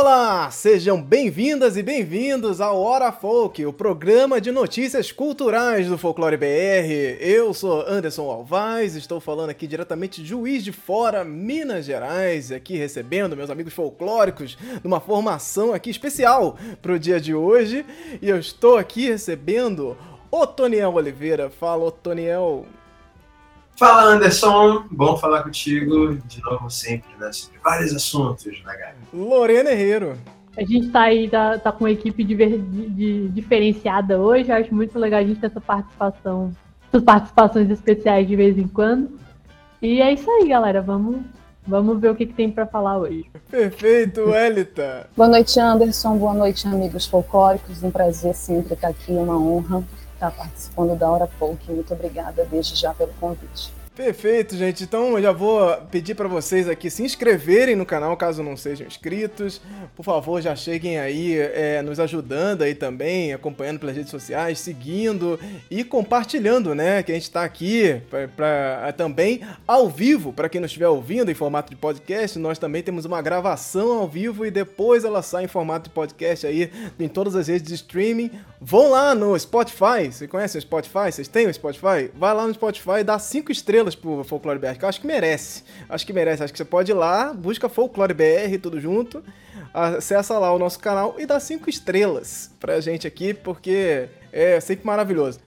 Olá, sejam bem-vindas e bem-vindos ao Hora Folk, o programa de notícias culturais do Folclore BR. Eu sou Anderson Alvaz, estou falando aqui diretamente de Juiz de Fora, Minas Gerais, aqui recebendo meus amigos folclóricos numa formação aqui especial para o dia de hoje. E eu estou aqui recebendo Otoniel Oliveira. Fala, Otoniel. Fala Anderson, bom falar contigo de novo sempre, né? Sobre vários assuntos, né, Lorena Herreiro. A gente tá aí, tá, tá com uma equipe de, de, diferenciada hoje. acho muito legal a gente ter essa participação, essas participações especiais de vez em quando. E é isso aí, galera. Vamos, vamos ver o que, que tem para falar hoje. Perfeito, Elita. Boa noite, Anderson. Boa noite, amigos folclóricos. Um prazer sempre estar aqui, uma honra estar participando da Hora Folk. Muito obrigada desde já pelo convite. Perfeito, gente. Então eu já vou pedir para vocês aqui se inscreverem no canal caso não sejam inscritos. Por favor, já cheguem aí é, nos ajudando aí também, acompanhando pelas redes sociais, seguindo e compartilhando, né? Que a gente está aqui para também ao vivo, para quem não estiver ouvindo em formato de podcast, nós também temos uma gravação ao vivo e depois ela sai em formato de podcast aí em todas as redes de streaming. Vão lá no Spotify. Você conhece o Spotify? Vocês têm o Spotify? Vai lá no Spotify, dá cinco estrelas estrelas pro Folclore BR, que eu acho que merece. Acho que merece. Acho que você pode ir lá, busca Folclore BR, tudo junto, acessa lá o nosso canal e dá cinco estrelas pra gente aqui, porque é sempre maravilhoso.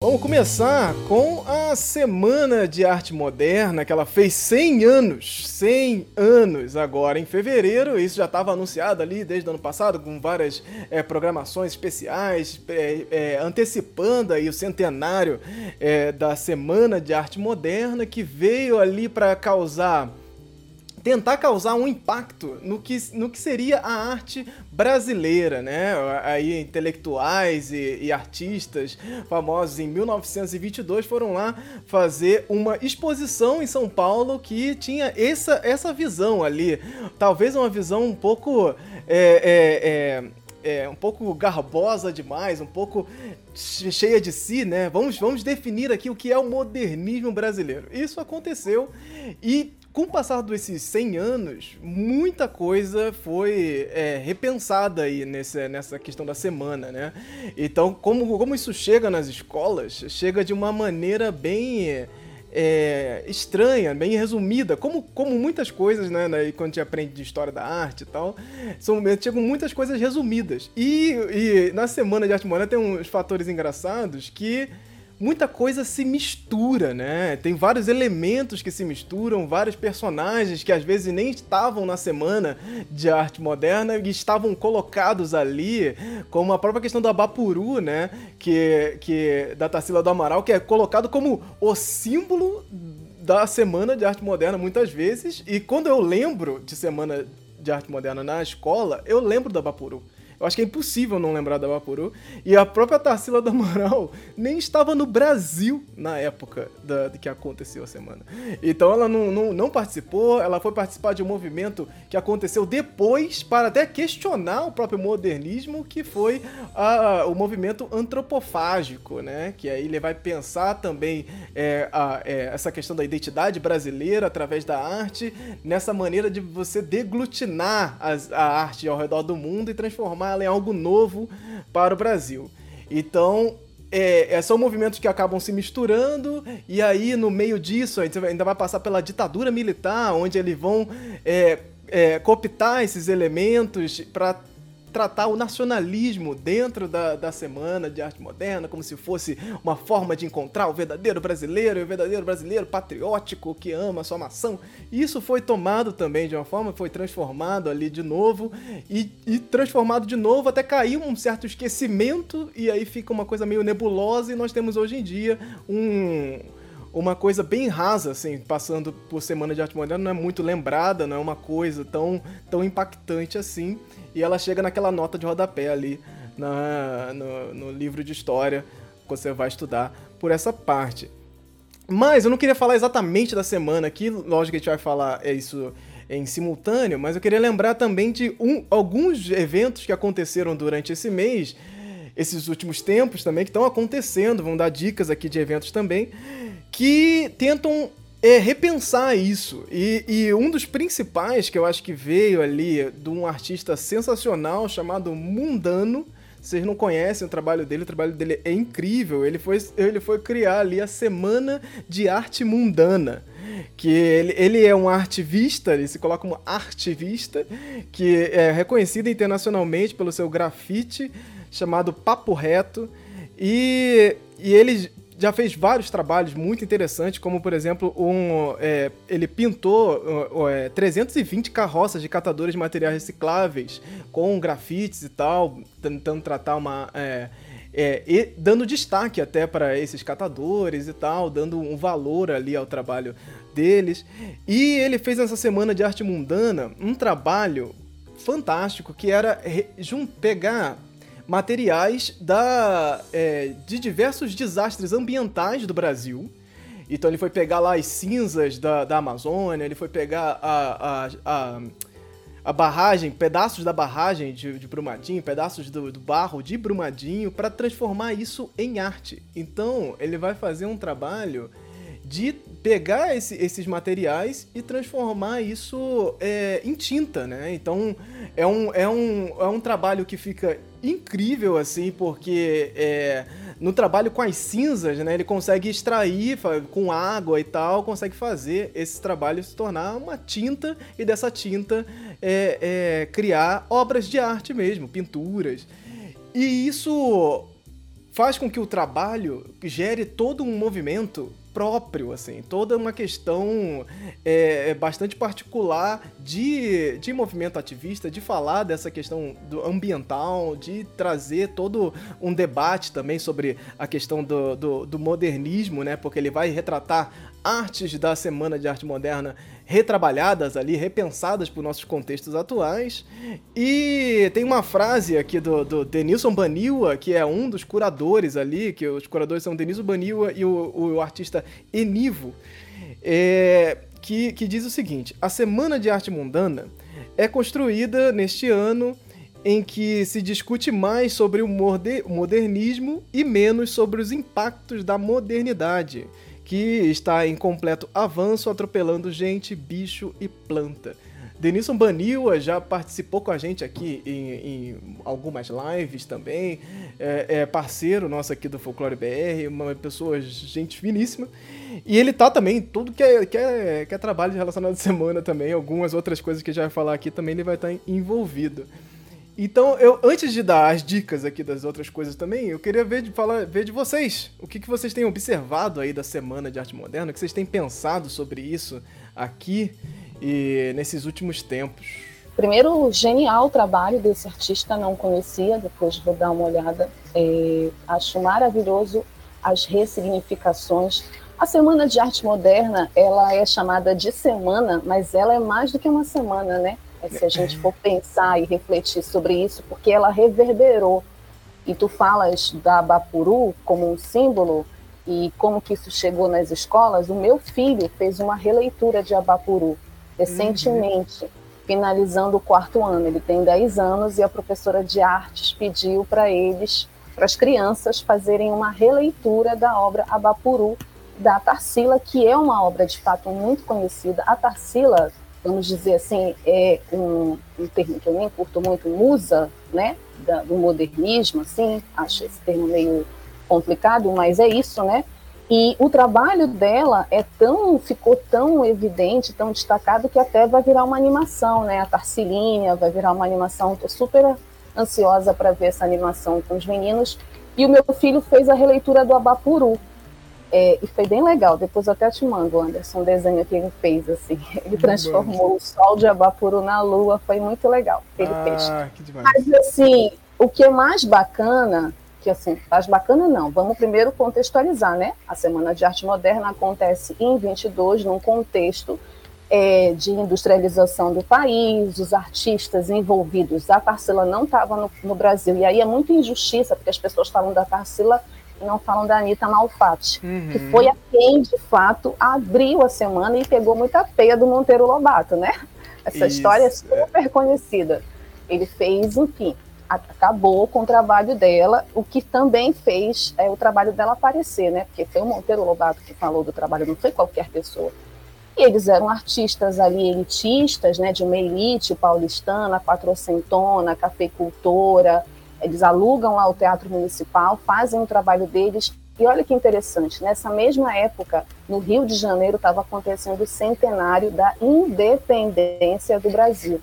Vamos começar com a Semana de Arte Moderna, que ela fez 100 anos, 100 anos agora em fevereiro, isso já estava anunciado ali desde o ano passado, com várias é, programações especiais, é, é, antecipando aí o centenário da Semana de Arte Moderna, que veio ali para causar tentar causar um impacto no que, no que seria a arte brasileira, né? Aí intelectuais e, e, artistas famosos em 1922 foram lá fazer uma exposição em São Paulo que tinha essa, essa visão ali, talvez uma visão um pouco é, é, é, é um pouco garbosa demais, um pouco cheia de si, né? Vamos, vamos definir aqui o que é o modernismo brasileiro. Isso aconteceu e com o passar desses 100 anos, muita coisa foi é, repensada aí nessa, nessa questão da semana, né? Então, como, como isso chega nas escolas, chega de uma maneira bem é, estranha, bem resumida, como, como muitas coisas, né, né, quando a gente aprende de história da arte e tal, são, chegam muitas coisas resumidas. E, e na Semana de Arte Moderna tem uns fatores engraçados que muita coisa se mistura, né? Tem vários elementos que se misturam, vários personagens que às vezes nem estavam na semana de arte moderna e estavam colocados ali, como a própria questão do Abapuru, né? Que, que da Tarsila do Amaral, que é colocado como o símbolo da semana de arte moderna muitas vezes. E quando eu lembro de semana de arte moderna na escola, eu lembro do Abapuru. Eu acho que é impossível não lembrar da Vaporu. E a própria Tarsila do Amaral nem estava no Brasil na época da, que aconteceu a semana. Então ela não, não, não, participou, ela foi participar de um movimento que aconteceu depois para até questionar o próprio modernismo, que foi a, o movimento antropofágico, né? Que aí ele vai pensar também é, a, é, essa questão da identidade brasileira através da arte, nessa maneira de você deglutinar as, a arte ao redor do mundo e transformar transformá-la em algo novo para o Brasil. Então, é, é, são movimentos que acabam se misturando, e aí no meio disso a gente ainda vai passar pela ditadura militar, onde eles vão é, é, cooptar esses elementos para tratar o nacionalismo dentro da, da Semana de Arte Moderna como se fosse uma forma de encontrar o verdadeiro brasileiro, o verdadeiro brasileiro patriótico que ama a sua nação. Isso foi tomado também de uma forma, foi transformado ali de novo e, e transformado de novo até cair um certo esquecimento e aí fica uma coisa meio nebulosa e nós temos hoje em dia um uma coisa bem rasa, assim, passando por Semana de Arte Moderna, não é muito lembrada, não é uma coisa tão, tão impactante assim. E ela chega naquela nota de rodapé ali na, no, no livro de história que você vai estudar por essa parte. Mas eu não queria falar exatamente da semana aqui, lógico que a gente vai falar é isso em simultâneo, mas eu queria lembrar também de um, alguns eventos que aconteceram durante esse mês, esses últimos tempos também, que estão acontecendo, vão dar dicas aqui de eventos também, que tentam é, repensar isso. E, e, um dos principais que eu acho que veio ali de um artista sensacional chamado Mundano. Vocês não conhecem o trabalho dele, o trabalho dele é incrível. Ele foi, ele foi criar ali a Semana de Arte Mundana que ele, ele é um artivista, ele se coloca como artivista, que é reconhecido internacionalmente pelo seu grafite chamado Papo Reto, e, e ele já fez vários trabalhos muito interessantes, como por exemplo, um, é, ele pintou é, 320 carroças de catadores de materiais recicláveis com grafites e tal, tentando tratar uma. É, é, e dando destaque até para esses catadores e tal, dando um valor ali ao trabalho deles. E ele fez nessa semana de arte mundana um trabalho fantástico que era pegar materiais da, é, de diversos desastres ambientais do Brasil. Então ele foi pegar lá as cinzas da, da Amazônia, ele foi pegar a, a, a, a barragem, pedaços da barragem de, de Brumadinho, pedaços do, do barro de Brumadinho, para transformar isso em arte. Então ele vai fazer um trabalho de pegar esse, esses materiais e transformar isso é, em tinta, né? Então é um, é, um, é um trabalho que fica incrível, assim, porque é, no trabalho com as cinzas, né, ele consegue extrair com água e tal, consegue fazer esse trabalho se tornar uma tinta e dessa tinta é, é, criar obras de arte mesmo, pinturas. E isso faz com que o trabalho gere todo um movimento próprio, assim, toda uma questão é, é, bastante particular de, de movimento ativista, de falar dessa questão do ambiental, de trazer todo um debate também sobre a questão do, do, do modernismo, né? Porque ele vai retratar artes da Semana de Arte Moderna retrabalhadas ali, repensadas por nossos contextos atuais. E tem uma frase aqui do, do Denilson Baniwa, que é um dos curadores ali, que os curadores são Denilson Baniwa e o, o artista Enivo, é, que, que diz o seguinte: a Semana de Arte Mundana é construída neste ano em que se discute mais sobre o modernismo e menos sobre os impactos da modernidade que está em completo avanço, atropelando gente, bicho e planta. Denilson Baniwa já participou com a gente aqui em, em algumas lives também, é, é, parceiro nosso aqui do Folclore BR, uma pessoa, gente finíssima. E ele tá também, tudo que é, que é, que é trabalho relacionado à semana também, algumas outras coisas que gente vai falar aqui também ele vai estar envolvido. Então, eu antes de dar as dicas aqui das outras coisas também, eu queria ver de, falar, ver de vocês. O que, que vocês têm observado aí da Semana de Arte Moderna, o que vocês têm pensado sobre isso aqui e nesses últimos tempos. Primeiro, genial trabalho desse artista, não conhecia, depois vou dar uma olhada. É, acho maravilhoso as ressignificações. A Semana de Arte Moderna, ela é chamada de semana, mas ela é mais do que uma semana, né? É, se a gente for pensar e refletir sobre isso, porque ela reverberou. E tu falas da Bapuru como um símbolo e como que isso chegou nas escolas. O meu filho fez uma releitura de Abapuru recentemente, uhum. finalizando o quarto ano. Ele tem 10 anos e a professora de artes pediu para eles, para as crianças, fazerem uma releitura da obra Abapuru da Tarsila, que é uma obra de fato muito conhecida. A Tarsila vamos dizer assim, é um, um termo que eu nem curto muito, musa, né, da, do modernismo, assim, acho esse termo meio complicado, mas é isso, né, e o trabalho dela é tão, ficou tão evidente, tão destacado, que até vai virar uma animação, né, a Tarsilinha vai virar uma animação, estou super ansiosa para ver essa animação com os meninos, e o meu filho fez a releitura do Abapuru, é, e foi bem legal. Depois eu até te mando, Anderson, um desenho que ele fez, assim. Ele transformou o sol de Abapuru na lua. Foi muito legal que ele ah, fez. Que demais. Mas, assim, o que é mais bacana, que assim, mais bacana não, vamos primeiro contextualizar, né? A Semana de Arte Moderna acontece em 22, num contexto é, de industrialização do país, os artistas envolvidos. A Tarsila não estava no, no Brasil. E aí é muito injustiça, porque as pessoas falam da Tarsila e não falam da Anitta Malfatti, uhum. que foi a quem, de fato, abriu a semana e pegou muita peia do Monteiro Lobato, né? Essa Isso, história é super conhecida. Ele fez, enfim, acabou com o trabalho dela, o que também fez é, o trabalho dela aparecer, né? Porque foi o Monteiro Lobato que falou do trabalho, não foi qualquer pessoa. E eles eram artistas ali elitistas, né, de uma elite paulistana, quatrocentona, cafeicultora. Eles alugam lá o Teatro Municipal, fazem o trabalho deles. E olha que interessante, nessa mesma época, no Rio de Janeiro, estava acontecendo o centenário da independência do Brasil.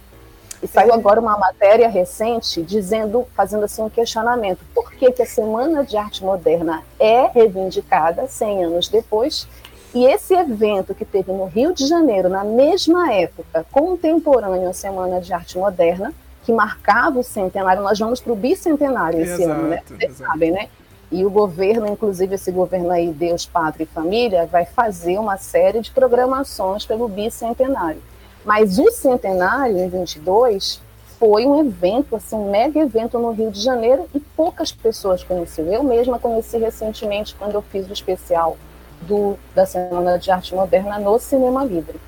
E saiu agora uma matéria recente dizendo, fazendo assim um questionamento: por que, que a Semana de Arte Moderna é reivindicada 100 anos depois e esse evento que teve no Rio de Janeiro, na mesma época, contemporâneo à Semana de Arte Moderna, que marcava o centenário, nós vamos para o bicentenário esse exato, ano, né? Vocês exato. sabem, né? E o governo, inclusive esse governo aí, Deus, Pátria e Família, vai fazer uma série de programações pelo bicentenário. Mas o centenário, em 22, foi um evento, assim, um mega evento no Rio de Janeiro e poucas pessoas conheciam. Eu mesma conheci recentemente quando eu fiz o especial do, da Semana de Arte Moderna no Cinema Livre.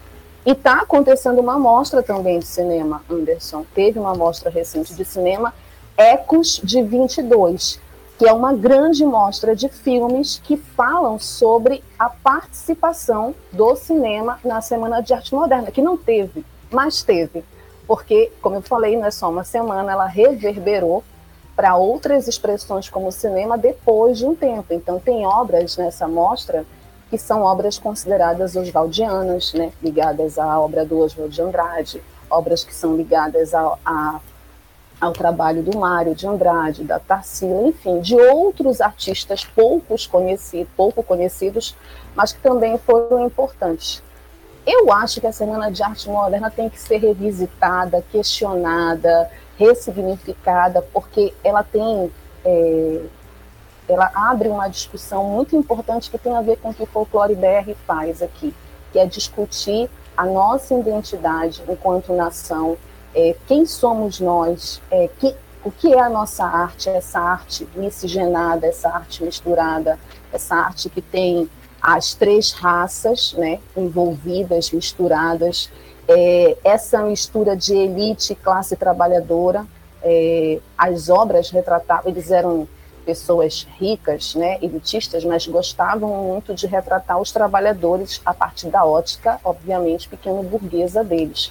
E está acontecendo uma mostra também de cinema, Anderson. Teve uma mostra recente de cinema, Ecos de 22, que é uma grande mostra de filmes que falam sobre a participação do cinema na Semana de Arte Moderna, que não teve, mas teve. Porque, como eu falei, não é só uma semana, ela reverberou para outras expressões como cinema depois de um tempo. Então, tem obras nessa mostra que são obras consideradas oswaldianas, né, ligadas à obra do Oswald de Andrade, obras que são ligadas a, a, ao trabalho do Mário de Andrade, da Tarsila, enfim, de outros artistas poucos conhecidos, pouco conhecidos, mas que também foram importantes. Eu acho que a Semana de Arte Moderna tem que ser revisitada, questionada, ressignificada, porque ela tem é, ela abre uma discussão muito importante que tem a ver com o que o Folclore BR faz aqui, que é discutir a nossa identidade enquanto nação, é, quem somos nós, é, que, o que é a nossa arte, essa arte miscigenada, essa arte misturada, essa arte que tem as três raças né, envolvidas, misturadas, é, essa mistura de elite e classe trabalhadora, é, as obras retratavam, eles eram pessoas ricas, né, elitistas, mas gostavam muito de retratar os trabalhadores a partir da ótica, obviamente, pequeno-burguesa deles.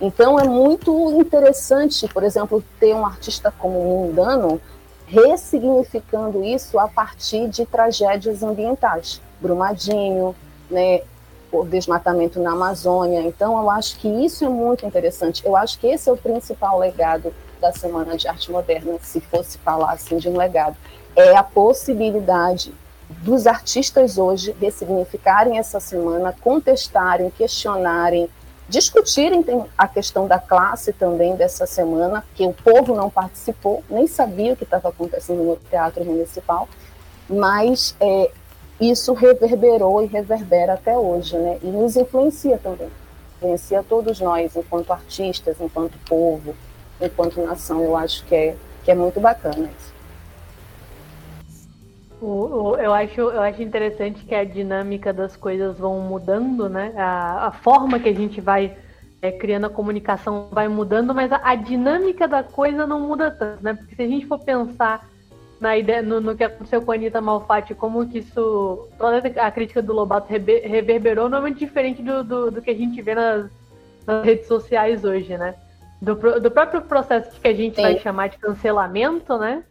Então é muito interessante, por exemplo, ter um artista como Mundano ressignificando isso a partir de tragédias ambientais, Brumadinho, né, o desmatamento na Amazônia. Então eu acho que isso é muito interessante. Eu acho que esse é o principal legado da Semana de Arte Moderna, se fosse falar assim de um legado é a possibilidade dos artistas hoje ressignificarem essa semana, contestarem, questionarem, discutirem a questão da classe também dessa semana, que o povo não participou, nem sabia o que estava acontecendo no Teatro Municipal, mas é, isso reverberou e reverbera até hoje, né? E nos influencia também, influencia todos nós, enquanto artistas, enquanto povo, enquanto nação. Eu acho que é, que é muito bacana isso. Eu, acho, eu acho interessante que a dinâmica das coisas vão mudando, né? A, a forma que a gente vai é, criando a comunicação vai mudando, mas a, a, dinâmica da coisa não muda tanto, né? Porque se a gente for pensar na ideia, no, no que aconteceu com a Anitta Malfatti, como que isso. Toda a crítica do Lobato reverberou, não é muito diferente do, do, do que a gente vê nas, nas, redes sociais hoje, né? Do, do próprio processo que a gente Sim. vai chamar de cancelamento, né?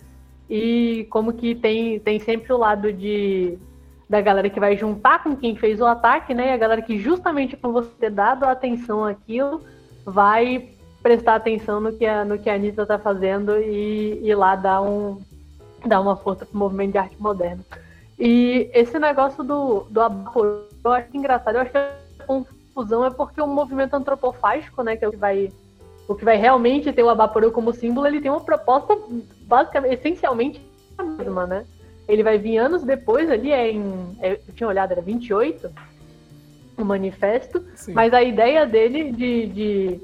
E como que tem, tem sempre o lado de da galera que vai juntar com quem fez o ataque, né? E a galera que justamente por você ter dado atenção àquilo, vai prestar atenção no que a, no que a Anitta tá fazendo e ir lá dar, um, dar uma força pro movimento de arte moderna. E esse negócio do, do abaporô, eu acho engraçado. Eu acho que a confusão é porque o movimento antropofágico, né? Que é o que vai o que vai realmente ter o Abaporu como símbolo, ele tem uma proposta basicamente, essencialmente a mesma, né? Ele vai vir anos depois, ali é em. É, eu tinha olhado, era 28, o manifesto, Sim. mas a ideia dele de, de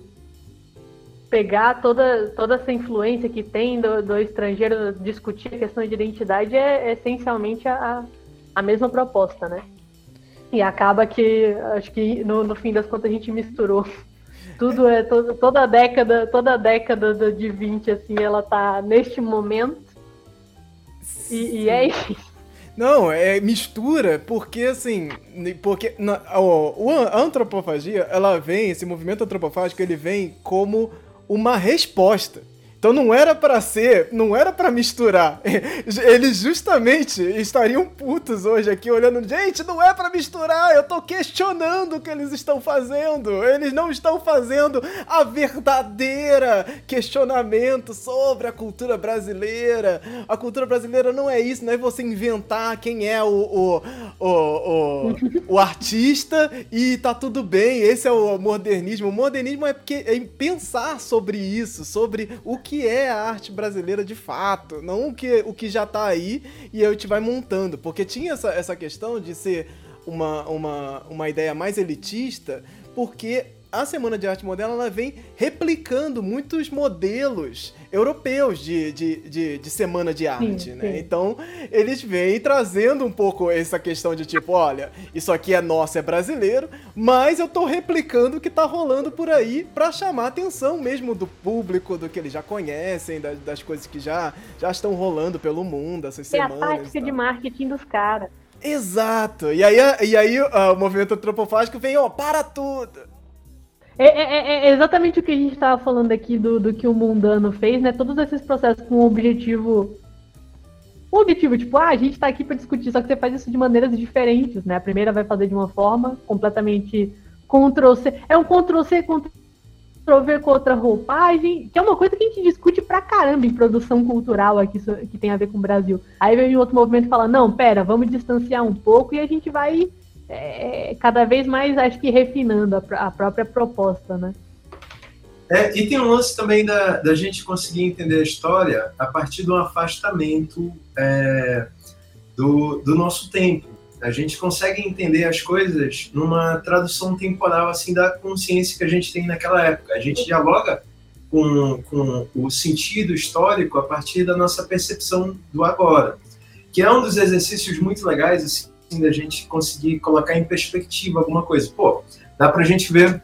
pegar toda, toda essa influência que tem do, do estrangeiro, discutir a questão de identidade é, é essencialmente a, a mesma proposta, né? E acaba que, acho que no, no fim das contas, a gente misturou Tudo é toda, toda a década, toda a década de 20 assim, ela tá neste momento. E, e é isso. Não, é mistura, porque assim, porque na, a antropofagia, ela vem, esse movimento antropofágico, ele vem como uma resposta então não era para ser, não era para misturar. Eles justamente estariam putos hoje aqui olhando, gente, não é para misturar, eu tô questionando o que eles estão fazendo. Eles não estão fazendo a verdadeira questionamento sobre a cultura brasileira. A cultura brasileira não é isso, não é você inventar quem é o, o, o, o, o artista e tá tudo bem. Esse é o modernismo. O modernismo é, porque, é pensar sobre isso, sobre o que que é a arte brasileira de fato, não o que, o que já tá aí e a gente vai montando. Porque tinha essa, essa questão de ser uma, uma, uma ideia mais elitista, porque a Semana de Arte Moderna ela vem replicando muitos modelos europeus de, de, de, de semana de arte, sim, né? Sim. Então, eles vêm trazendo um pouco essa questão de tipo, olha, isso aqui é nosso, é brasileiro, mas eu tô replicando o que tá rolando por aí para chamar a atenção mesmo do público, do que eles já conhecem, das, das coisas que já, já estão rolando pelo mundo essas é semanas. É a tática de marketing dos caras. Exato. E aí, e aí uh, o movimento antropofágico vem, ó, para tudo. É, é, é, é, exatamente o que a gente estava falando aqui do, do que o mundano fez, né? Todos esses processos com o objetivo. O objetivo, tipo, ah, a gente está aqui para discutir, só que você faz isso de maneiras diferentes, né? A primeira vai fazer de uma forma completamente Ctrl-C. É um Ctrl-C, Ctrl-V com outra roupagem, que é uma coisa que a gente discute pra caramba em produção cultural aqui, que tem a ver com o Brasil. Aí vem outro movimento e fala, não, pera, vamos distanciar um pouco e a gente vai é, cada vez mais, acho que refinando a, a própria proposta, né? É, e tem um lance também da, da gente conseguir entender a história a partir do afastamento é, do, do nosso tempo. A gente consegue entender as coisas numa tradução temporal assim da consciência que a gente tem naquela época. A gente dialoga com, com o sentido histórico a partir da nossa percepção do agora, que é um dos exercícios muito legais assim, da gente conseguir colocar em perspectiva alguma coisa. Pô, dá para a gente ver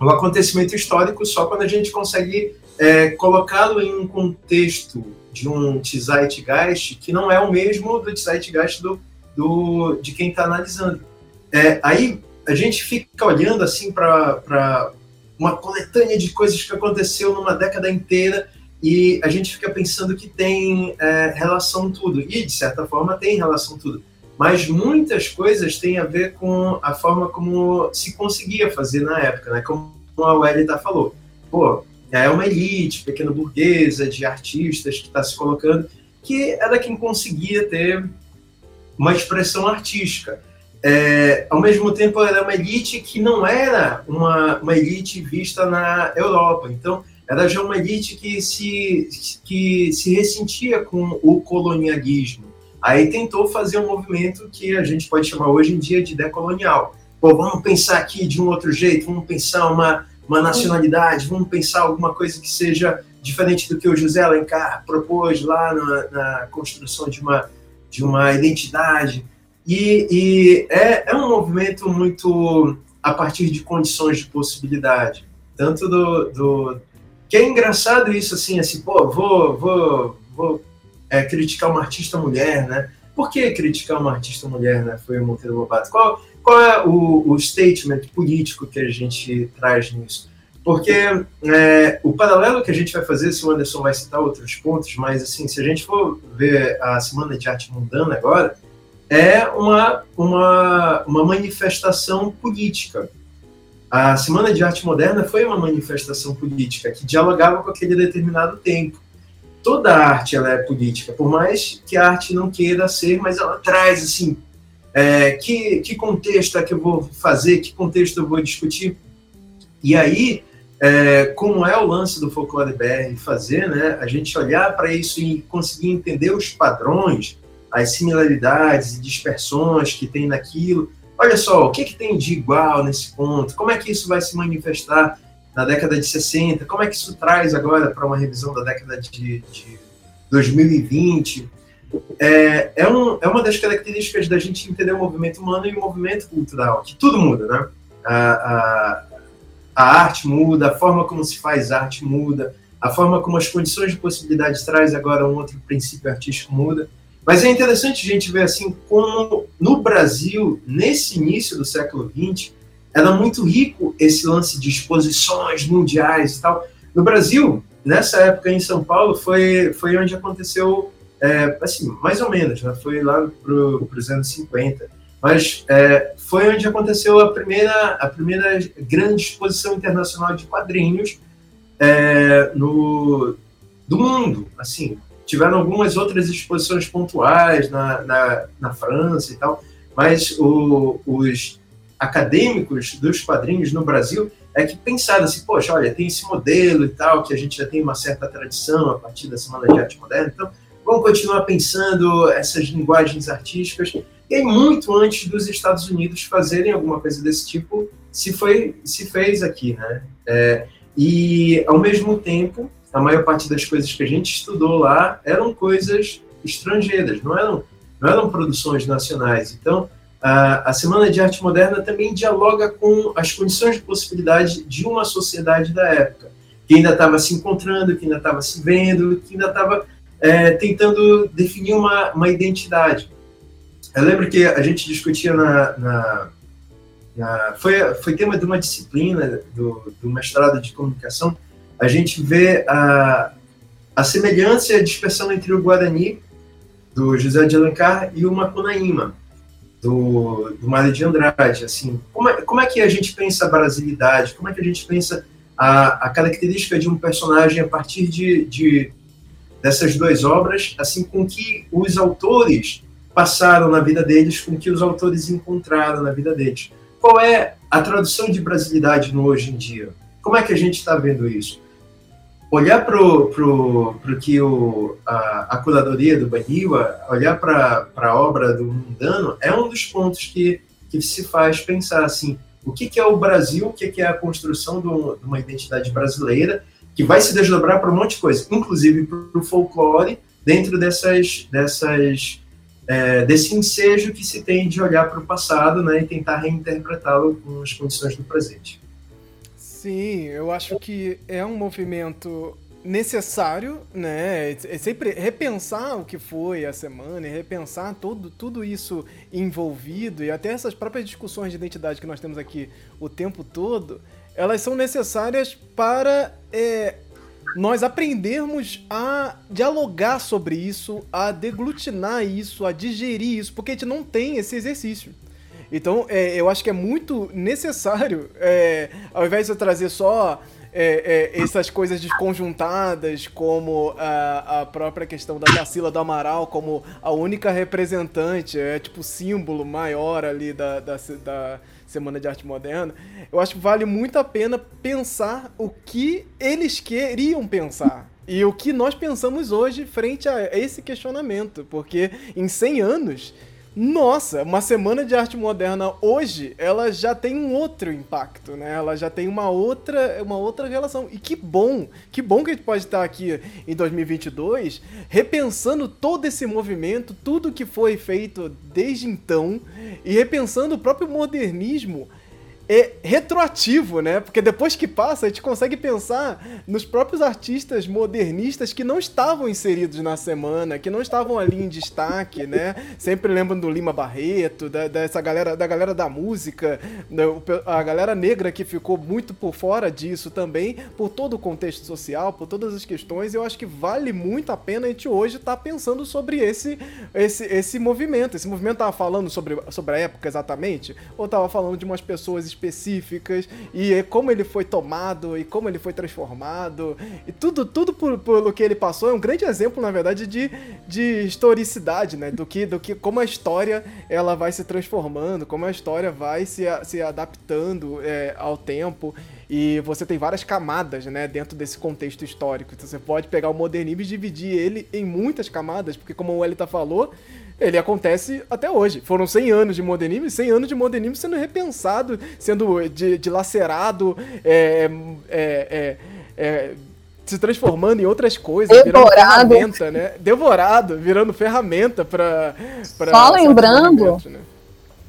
o acontecimento histórico só quando a gente consegue é, colocá-lo em um contexto de um Zeitgeist que não é o mesmo do Zeitgeist do, do, de quem está analisando. É, aí a gente fica olhando assim para uma coletânea de coisas que aconteceu numa década inteira e a gente fica pensando que tem é, relação tudo. E, de certa forma, tem relação tudo mas muitas coisas têm a ver com a forma como se conseguia fazer na época, né? Como a Welita falou. Pô, é uma elite pequena burguesa de artistas que está se colocando, que era quem conseguia ter uma expressão artística. É, ao mesmo tempo, era uma elite que não era uma, uma elite vista na Europa. Então, era já uma elite que se, que se ressentia com o colonialismo Aí tentou fazer um movimento que a gente pode chamar hoje em dia de decolonial. Pô, vamos pensar aqui de um outro jeito, vamos pensar uma, uma nacionalidade, vamos pensar alguma coisa que seja diferente do que o José Alencar propôs lá na, na construção de uma, de uma identidade. E, e é, é um movimento muito a partir de condições de possibilidade. Tanto do, do. Que é engraçado isso, assim, assim, pô, vou, vou, vou é, criticar uma artista mulher, né? Por que criticar uma artista mulher, né? Foi o Monteiro Lobato. Qual, qual é o, o statement político que a gente traz nisso? Porque é, o paralelo que a gente vai fazer, se o Anderson vai citar outros pontos, mas assim, se a gente for ver a Semana de Arte Mundana agora, é uma, uma, uma manifestação política. A Semana de Arte Moderna foi uma manifestação política que dialogava com aquele determinado tempo toda arte ela é política, por mais que a arte não queira ser, mas ela traz assim, é, que, que contexto é que eu vou fazer, que contexto eu vou discutir. E aí, é, como é o lance do folclore BR fazer, né, a gente olhar para isso e conseguir entender os padrões, as similaridades e dispersões que tem naquilo. Olha só, o que, que tem de igual nesse ponto? Como é que isso vai se manifestar na década de 60, como é que isso traz agora para uma revisão da década de, de 2020? É, é, um, é uma das características da gente entender o movimento humano e o movimento cultural, que tudo muda, né? A, a, a arte muda, a forma como se faz arte muda, a forma como as condições de possibilidade traz agora um outro princípio artístico muda. Mas é interessante a gente ver assim como no Brasil, nesse início do século XX, era muito rico esse lance de exposições mundiais e tal. No Brasil, nessa época em São Paulo, foi, foi onde aconteceu, é, assim, mais ou menos, né? foi lá para os anos 50. Mas é, foi onde aconteceu a primeira, a primeira grande exposição internacional de quadrinhos é, no, do mundo. Assim, tiveram algumas outras exposições pontuais na, na, na França e tal, mas o, os acadêmicos dos quadrinhos no Brasil é que pensaram assim, poxa, olha, tem esse modelo e tal, que a gente já tem uma certa tradição a partir da Semana de Arte Moderna, então vamos continuar pensando essas linguagens artísticas. E muito antes dos Estados Unidos fazerem alguma coisa desse tipo, se, foi, se fez aqui, né? É, e, ao mesmo tempo, a maior parte das coisas que a gente estudou lá eram coisas estrangeiras, não eram, não eram produções nacionais. Então, a, Semana de Arte Moderna também dialoga com as condições de possibilidade de uma sociedade da época, que ainda estava se encontrando, que ainda estava se vendo, que ainda estava é, tentando definir uma, uma identidade. Eu lembro que a gente discutia na, na, na foi, foi tema de uma disciplina do, do mestrado de comunicação, a gente vê a, a semelhança e a dispersão entre o Guarani, do José de Alencar, e o Macunaíma, do, do Mário de Andrade. Assim, como é, como é que a gente pensa a brasilidade? Como é que a gente pensa a, a característica de um personagem a partir de, de dessas duas obras, assim, com que os autores passaram na vida deles, com que os autores encontraram na vida deles. Qual é a tradução de brasilidade no hoje em dia? Como é que a gente está vendo isso? Olhar para o que o, a, a curadoria do Baniwa, olhar para a obra do Mundano, é um dos pontos que, que se faz pensar assim, o que, que é o Brasil, o que, que é a construção de uma identidade brasileira, que vai se desdobrar para um monte de coisa, inclusive para o folclore, dentro dessas, dessas é, desse ensejo que se tem de olhar para o passado né, e tentar reinterpretá-lo com as condições do presente. Sim, eu acho que é um movimento necessário, né? É sempre repensar o que foi a semana e repensar todo, tudo isso envolvido e até essas próprias discussões de identidade que nós temos aqui o tempo todo, elas são necessárias para é, nós aprendermos a dialogar sobre isso, a deglutinar isso, a digerir isso, porque a gente não tem esse exercício. Então, é, eu acho que é muito necessário, é, ao invés de eu trazer só é, é, essas coisas desconjuntadas, como a, a, própria questão da Tarsila do Amaral como a única representante, é tipo símbolo maior ali da, da, da Semana de Arte Moderna, eu acho que vale muito a pena pensar o que eles queriam pensar. E o que nós pensamos hoje frente a esse questionamento, porque em 100 anos nossa, uma semana de arte moderna hoje, ela já tem um outro impacto, né? Ela já tem uma outra, uma outra relação. E que bom, que bom que a gente pode estar aqui em 2022 repensando todo esse movimento, tudo que foi feito desde então e repensando o próprio modernismo é retroativo, né? Porque depois que passa, a gente consegue pensar nos próprios artistas modernistas que não estavam inseridos na semana, que não estavam ali em destaque, né? Sempre lembram do Lima Barreto, da, dessa galera, da galera da música, a galera negra que ficou muito por fora disso também, por todo o contexto social, por todas as questões. Eu acho que vale muito a pena a gente hoje estar tá pensando sobre esse, esse, esse movimento. Esse movimento estava falando sobre, sobre a época exatamente? Ou estava falando de umas pessoas específicas e como ele foi tomado e como ele foi transformado e tudo tudo por, pelo que ele passou é um grande exemplo na verdade de, de historicidade né do que do que como a história ela vai se transformando como a história vai se, se adaptando é, ao tempo e você tem várias camadas, né, dentro desse contexto histórico. Então você pode pegar o modernismo e dividir ele em muitas camadas, porque como o Elita falou, ele acontece até hoje. Foram 100 anos de modernismo 100 anos de modernismo sendo repensado, sendo dilacerado, é, é, é, é, se transformando em outras coisas, Devorado. virando ferramenta, né? Devorado, virando ferramenta para Só lembrando, né?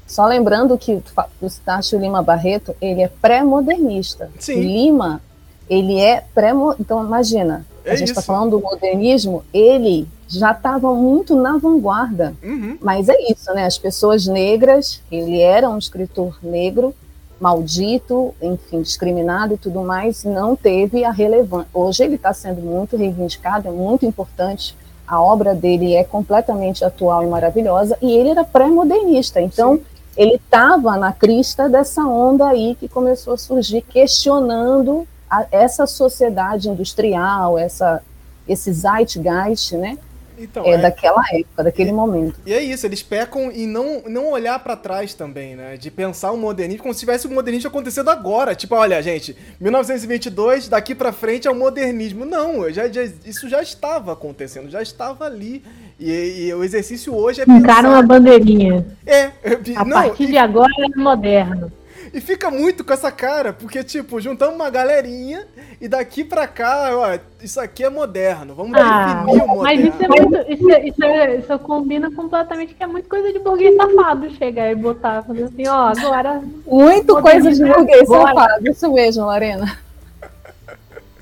Só lembrando que o Estácio Lima Barreto, ele é pré-modernista. Lima, ele é pré Então, imagina, é a gente está falando do modernismo, ele já estava muito na vanguarda. Uhum. Mas é isso, né? As pessoas negras, ele era um escritor negro, maldito, enfim, discriminado e tudo mais, não teve a relevância. Hoje ele está sendo muito reivindicado, é muito importante. A obra dele é completamente atual e maravilhosa, e ele era pré-modernista, então Sim. ele estava na crista dessa onda aí que começou a surgir, questionando a, essa sociedade industrial, essa, esse zeitgeist, né? Então, é, é, daquela época, daquele momento. E é isso, eles pecam em não, não olhar para trás também, né? De pensar o modernismo como se tivesse o modernismo acontecendo agora. Tipo, olha, gente, 1922, daqui para frente é o modernismo. Não, já, já, isso já estava acontecendo, já estava ali. E, e o exercício hoje é pensar... Ficaram a bandeirinha. É. A não, partir e... de agora é moderno. E fica muito com essa cara, porque, tipo, juntamos uma galerinha e daqui pra cá, ó, isso aqui é moderno. Vamos ah, definir o moderno. Mas isso, é muito, isso, isso, é, isso combina completamente que é muito coisa de burguês safado chegar e botar, fazer assim, ó, agora. Muito coisa de burguês safado, isso mesmo, Lorena.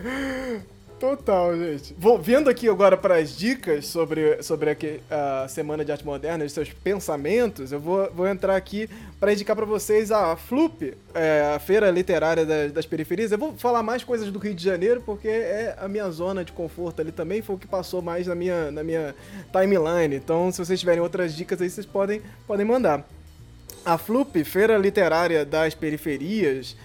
Total, gente. Vou vendo aqui agora para as dicas sobre, sobre aqui, a Semana de Arte Moderna e seus pensamentos, eu vou, vou entrar aqui para indicar para vocês a FLUP, é, a Feira Literária das, das, Periferias. Eu vou falar mais coisas do Rio de Janeiro, porque é a minha zona de conforto ali também, foi o que passou mais na minha, na minha timeline. Então, se vocês tiverem outras dicas aí, vocês podem, podem mandar. A FLUP, Feira Literária das Periferias,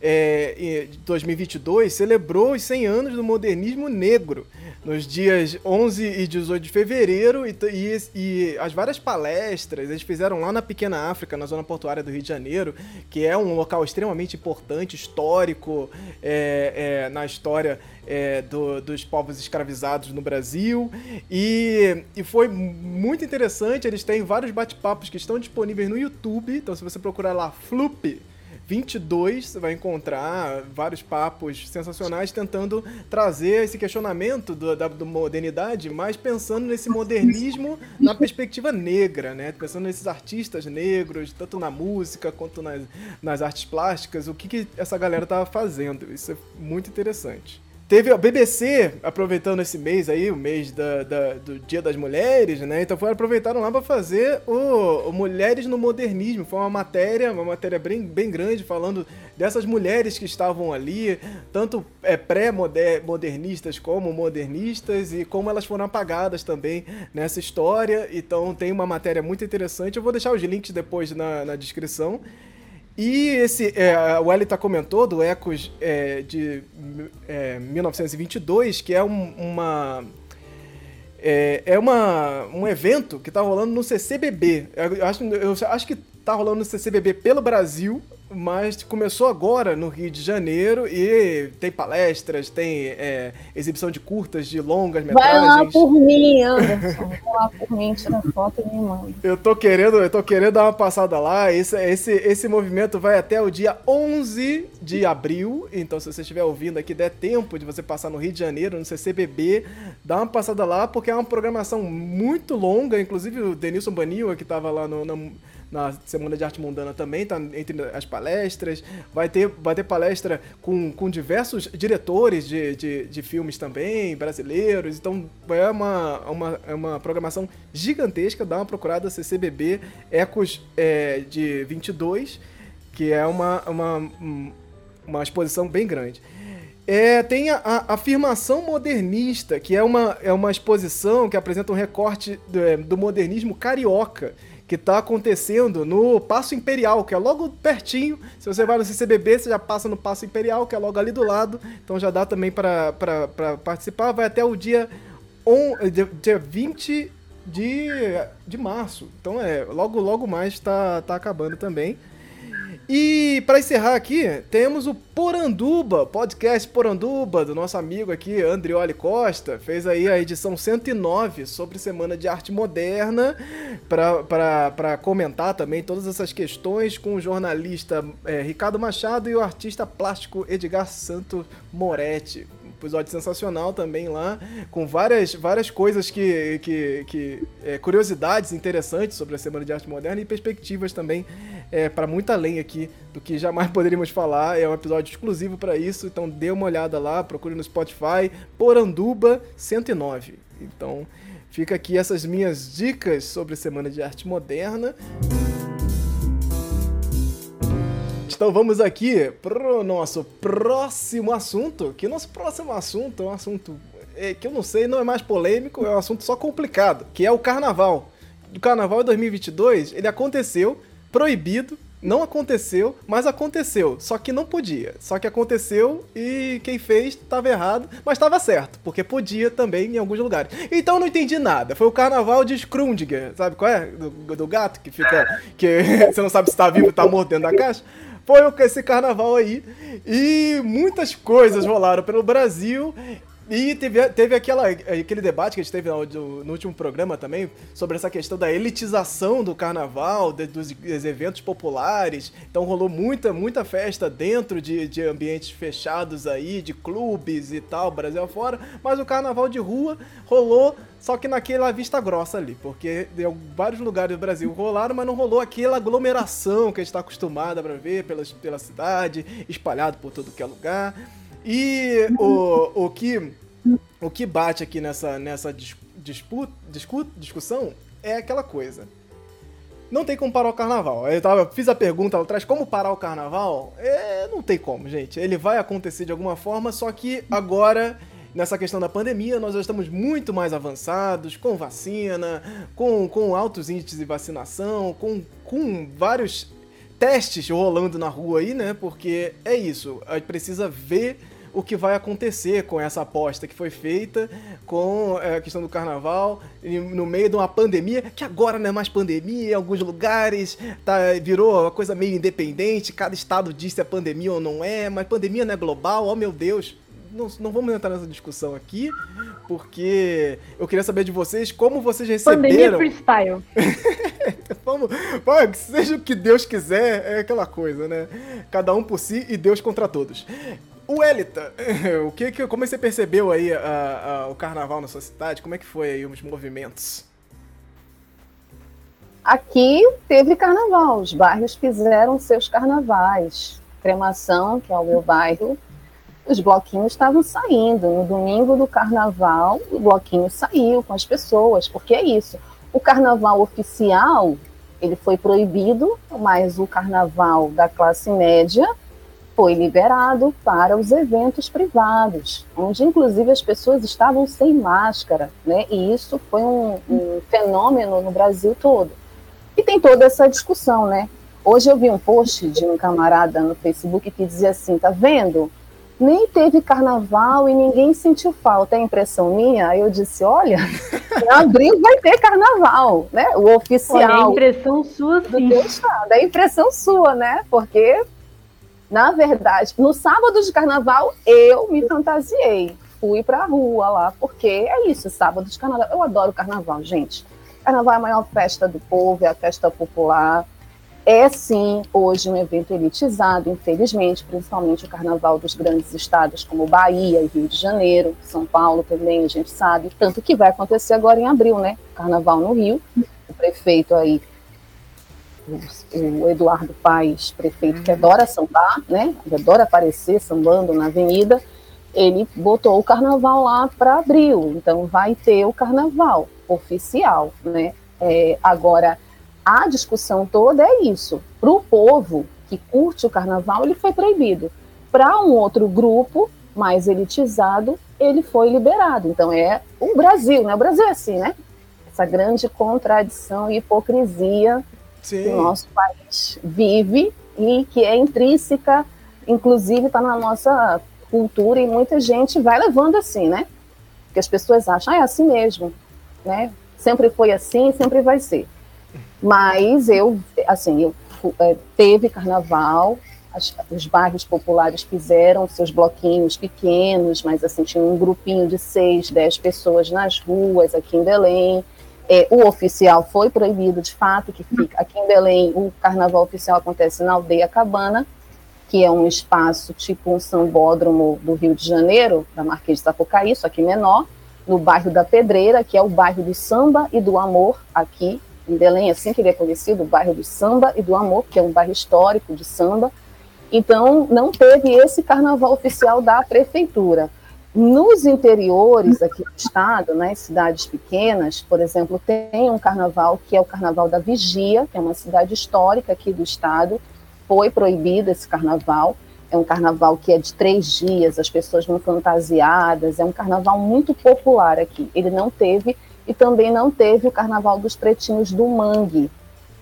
é, 2022 celebrou os 100 anos do modernismo negro. Nos dias 11 e 18 de fevereiro e, e, e, as várias palestras eles fizeram lá na Pequena África, na zona portuária do Rio de Janeiro, que é um local extremamente importante, histórico é, é, na história é, do, dos povos escravizados no Brasil. E, e foi muito interessante, eles têm vários bate-papos que estão disponíveis no YouTube, então se você procurar lá Floop 22, você vai encontrar vários papos sensacionais tentando trazer esse questionamento do, da do modernidade, mas pensando nesse modernismo na perspectiva negra, né? Pensando nesses artistas negros, tanto na música quanto nas, nas artes plásticas, o que, que essa galera estava fazendo. Isso é muito interessante. Teve a BBC, aproveitando esse mês aí, o mês da, da, do Dia das Mulheres, né? Então foi aproveitaram lá para fazer o, o, Mulheres no Modernismo. Foi uma matéria, uma matéria bem, bem grande, falando dessas mulheres que estavam ali, tanto é, pré-modernistas como modernistas, e como elas foram apagadas também nessa história. Então tem uma matéria muito interessante. Eu vou deixar os links depois na, na descrição. E esse, é, o Elita comentou do Ecos é, de é, 1922, que é um, uma. É, é uma, um evento que está rolando no CCBB. Eu acho, eu acho que está rolando no CCBB pelo Brasil, mas começou agora no Rio de Janeiro e tem palestras, tem é, exibição de curtas, de longas metragens. Vai lá por mim, Anderson. Vai lá por mim, tira foto e me manda. Eu tô querendo, eu tô querendo dar uma passada lá. Esse, esse, esse movimento vai até o dia 11 de abril. Então, se você estiver ouvindo aqui, der tempo de você passar no Rio de Janeiro, no CCBB, dá uma passada lá, porque é uma programação muito longa. Inclusive, o Denilson Banil, que tava lá no, no na Semana de Arte Mundana também, tá entre as palestras. Vai ter, vai ter palestra com, com diversos diretores de, de, de filmes também, brasileiros. Então é uma, uma, é uma programação gigantesca. Dá uma procurada CCBB Ecos é, de 22, que é uma, uma, uma exposição bem grande. É, tem a, a, Afirmação Modernista, que é uma, é uma exposição que apresenta um recorte do, é, do modernismo carioca que está acontecendo no Passo Imperial, que é logo pertinho. Se você vai no CCBB, você já passa no Passo Imperial, que é logo ali do lado. Então já dá também para participar. Vai até o dia, on, dia 20 de, de março. Então é, logo, logo mais está tá acabando também. E para encerrar aqui, temos o Poranduba, podcast Poranduba, do nosso amigo aqui, Andrioli Costa. Fez aí a edição 109 sobre Semana de Arte Moderna, para comentar também todas essas questões com o jornalista é, Ricardo Machado e o artista plástico Edgar Santo Moretti. Episódio sensacional também lá, com várias, várias coisas que. que, que é, curiosidades interessantes sobre a Semana de Arte Moderna e perspectivas também é, para muito além aqui do que jamais poderíamos falar. É um episódio exclusivo para isso, então dê uma olhada lá, procure no Spotify, Poranduba 109. Então. Fica aqui essas minhas dicas sobre Semana de Arte Moderna. Então vamos aqui pro nosso próximo assunto, que nosso próximo assunto é um assunto é, que eu não sei, não é mais polêmico, é um assunto só complicado, que é o carnaval. O carnaval de 2022, ele aconteceu, proibido, não aconteceu, mas aconteceu. Só que não podia. Só que aconteceu e quem fez estava errado, mas estava certo, porque podia também em alguns lugares. Então não entendi nada. Foi o carnaval de Scrundiger, sabe qual é? Do, do gato que fica. que você não sabe se está vivo ou está morto dentro da caixa. Foi esse carnaval aí. E muitas coisas rolaram pelo Brasil. E teve, teve aquela, aquele debate que a gente teve no, no, último programa também, sobre essa questão da elitização do carnaval, de, dos, dos, eventos populares. Então rolou muita, muita festa dentro de, de ambientes fechados aí, de clubes e tal, Brasil afora. Mas o carnaval de rua rolou só que naquela vista grossa ali, porque em vários lugares do Brasil rolaram, mas não rolou aquela aglomeração que a gente está acostumado a ver pela, pela cidade, espalhado por todo que é lugar. E o, o, que, o que bate aqui nessa, nessa disputa, discu, discussão é aquela coisa. Não tem como parar o carnaval. Eu tava, fiz a pergunta lá atrás, como parar o carnaval? É, não tem como, gente. Ele vai acontecer de alguma forma, só que agora, nessa questão da pandemia, nós já estamos muito mais avançados, com vacina, com, com altos índices de vacinação, com, com vários testes rolando na rua aí, né? Porque é isso, a gente precisa ver o que vai acontecer com essa aposta que foi feita com é, a questão do carnaval no meio de uma pandemia, que agora não é mais pandemia, em alguns lugares tá, virou uma coisa meio independente, cada estado diz se é pandemia ou não é, mas pandemia não é global, oh meu Deus. Não, não vamos entrar nessa discussão aqui, porque eu queria saber de vocês como vocês receberam. Pandemia freestyle. vamos, vamos, seja o que Deus quiser, é aquela coisa, né? Cada um por si e Deus contra todos. O Elita, o que, que, como você percebeu aí a, a, o carnaval na sua cidade? Como é que foi aí os movimentos? Aqui teve carnaval, os bairros fizeram seus carnavais. Cremação, que é o meu bairro, os bloquinhos estavam saindo. No domingo do carnaval, o bloquinho saiu com as pessoas, porque é isso. O carnaval oficial, ele foi proibido, mas o carnaval da classe média foi liberado para os eventos privados, onde inclusive as pessoas estavam sem máscara, né? E isso foi um, um fenômeno no Brasil todo. E tem toda essa discussão, né? Hoje eu vi um post de um camarada no Facebook que dizia assim, tá vendo? Nem teve carnaval e ninguém sentiu falta. É impressão minha? Aí eu disse, olha, em abril vai ter carnaval, né? O oficial. Olha, é impressão sua, sim. É impressão sua, né? Porque na verdade, no sábado de carnaval, eu me fantasiei. Fui pra rua lá, porque é isso, sábado de carnaval. Eu adoro carnaval, gente. Carnaval é a maior festa do povo, é a festa popular. É sim, hoje, um evento elitizado, infelizmente, principalmente o carnaval dos grandes estados como Bahia e Rio de Janeiro, São Paulo também, a gente sabe. Tanto que vai acontecer agora em abril, né? Carnaval no Rio. O prefeito aí o Eduardo Paes, prefeito que adora sambar, né, adora aparecer sambando na avenida, ele botou o carnaval lá para abril, então vai ter o carnaval oficial, né? É, agora, a discussão toda é isso. Para o povo que curte o carnaval, ele foi proibido. Para um outro grupo mais elitizado, ele foi liberado. Então é o Brasil, né? O Brasil é assim, né? Essa grande contradição e hipocrisia Sim. que o nosso país vive e que é intrínseca, inclusive está na nossa cultura e muita gente vai levando assim, né? Porque as pessoas acham, ah, é assim mesmo, né? Sempre foi assim, sempre vai ser. Mas eu, assim, eu é, teve carnaval, as, os bairros populares fizeram seus bloquinhos pequenos, mas assim, tinha um grupinho de seis, dez pessoas nas ruas aqui em Belém. É, o oficial foi proibido, de fato, que fica aqui em Belém, o carnaval oficial acontece na aldeia Cabana, que é um espaço tipo um sambódromo do Rio de Janeiro, da Marquês de Sapucaí, só que menor, no bairro da Pedreira, que é o bairro do samba e do amor, aqui em Belém, assim que ele é conhecido, o bairro do samba e do amor, que é um bairro histórico de samba. Então, não teve esse carnaval oficial da prefeitura. Nos interiores aqui do estado, né, cidades pequenas, por exemplo, tem um carnaval que é o Carnaval da Vigia, que é uma cidade histórica aqui do estado. Foi proibido esse carnaval. É um carnaval que é de três dias, as pessoas vão fantasiadas. É um carnaval muito popular aqui. Ele não teve, e também não teve o Carnaval dos Pretinhos do Mangue,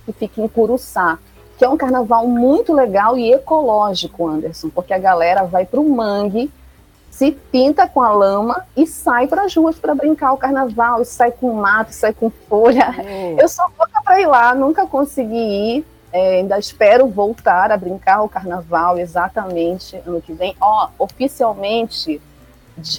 que fica em Curuçá que é um carnaval muito legal e ecológico, Anderson, porque a galera vai para o mangue se pinta com a lama e sai para as ruas para brincar o carnaval, e sai com mato, sai com folha. Hum. Eu sou louca para ir lá, nunca consegui ir, é, ainda espero voltar a brincar o carnaval exatamente ano que vem. Ó, oficialmente,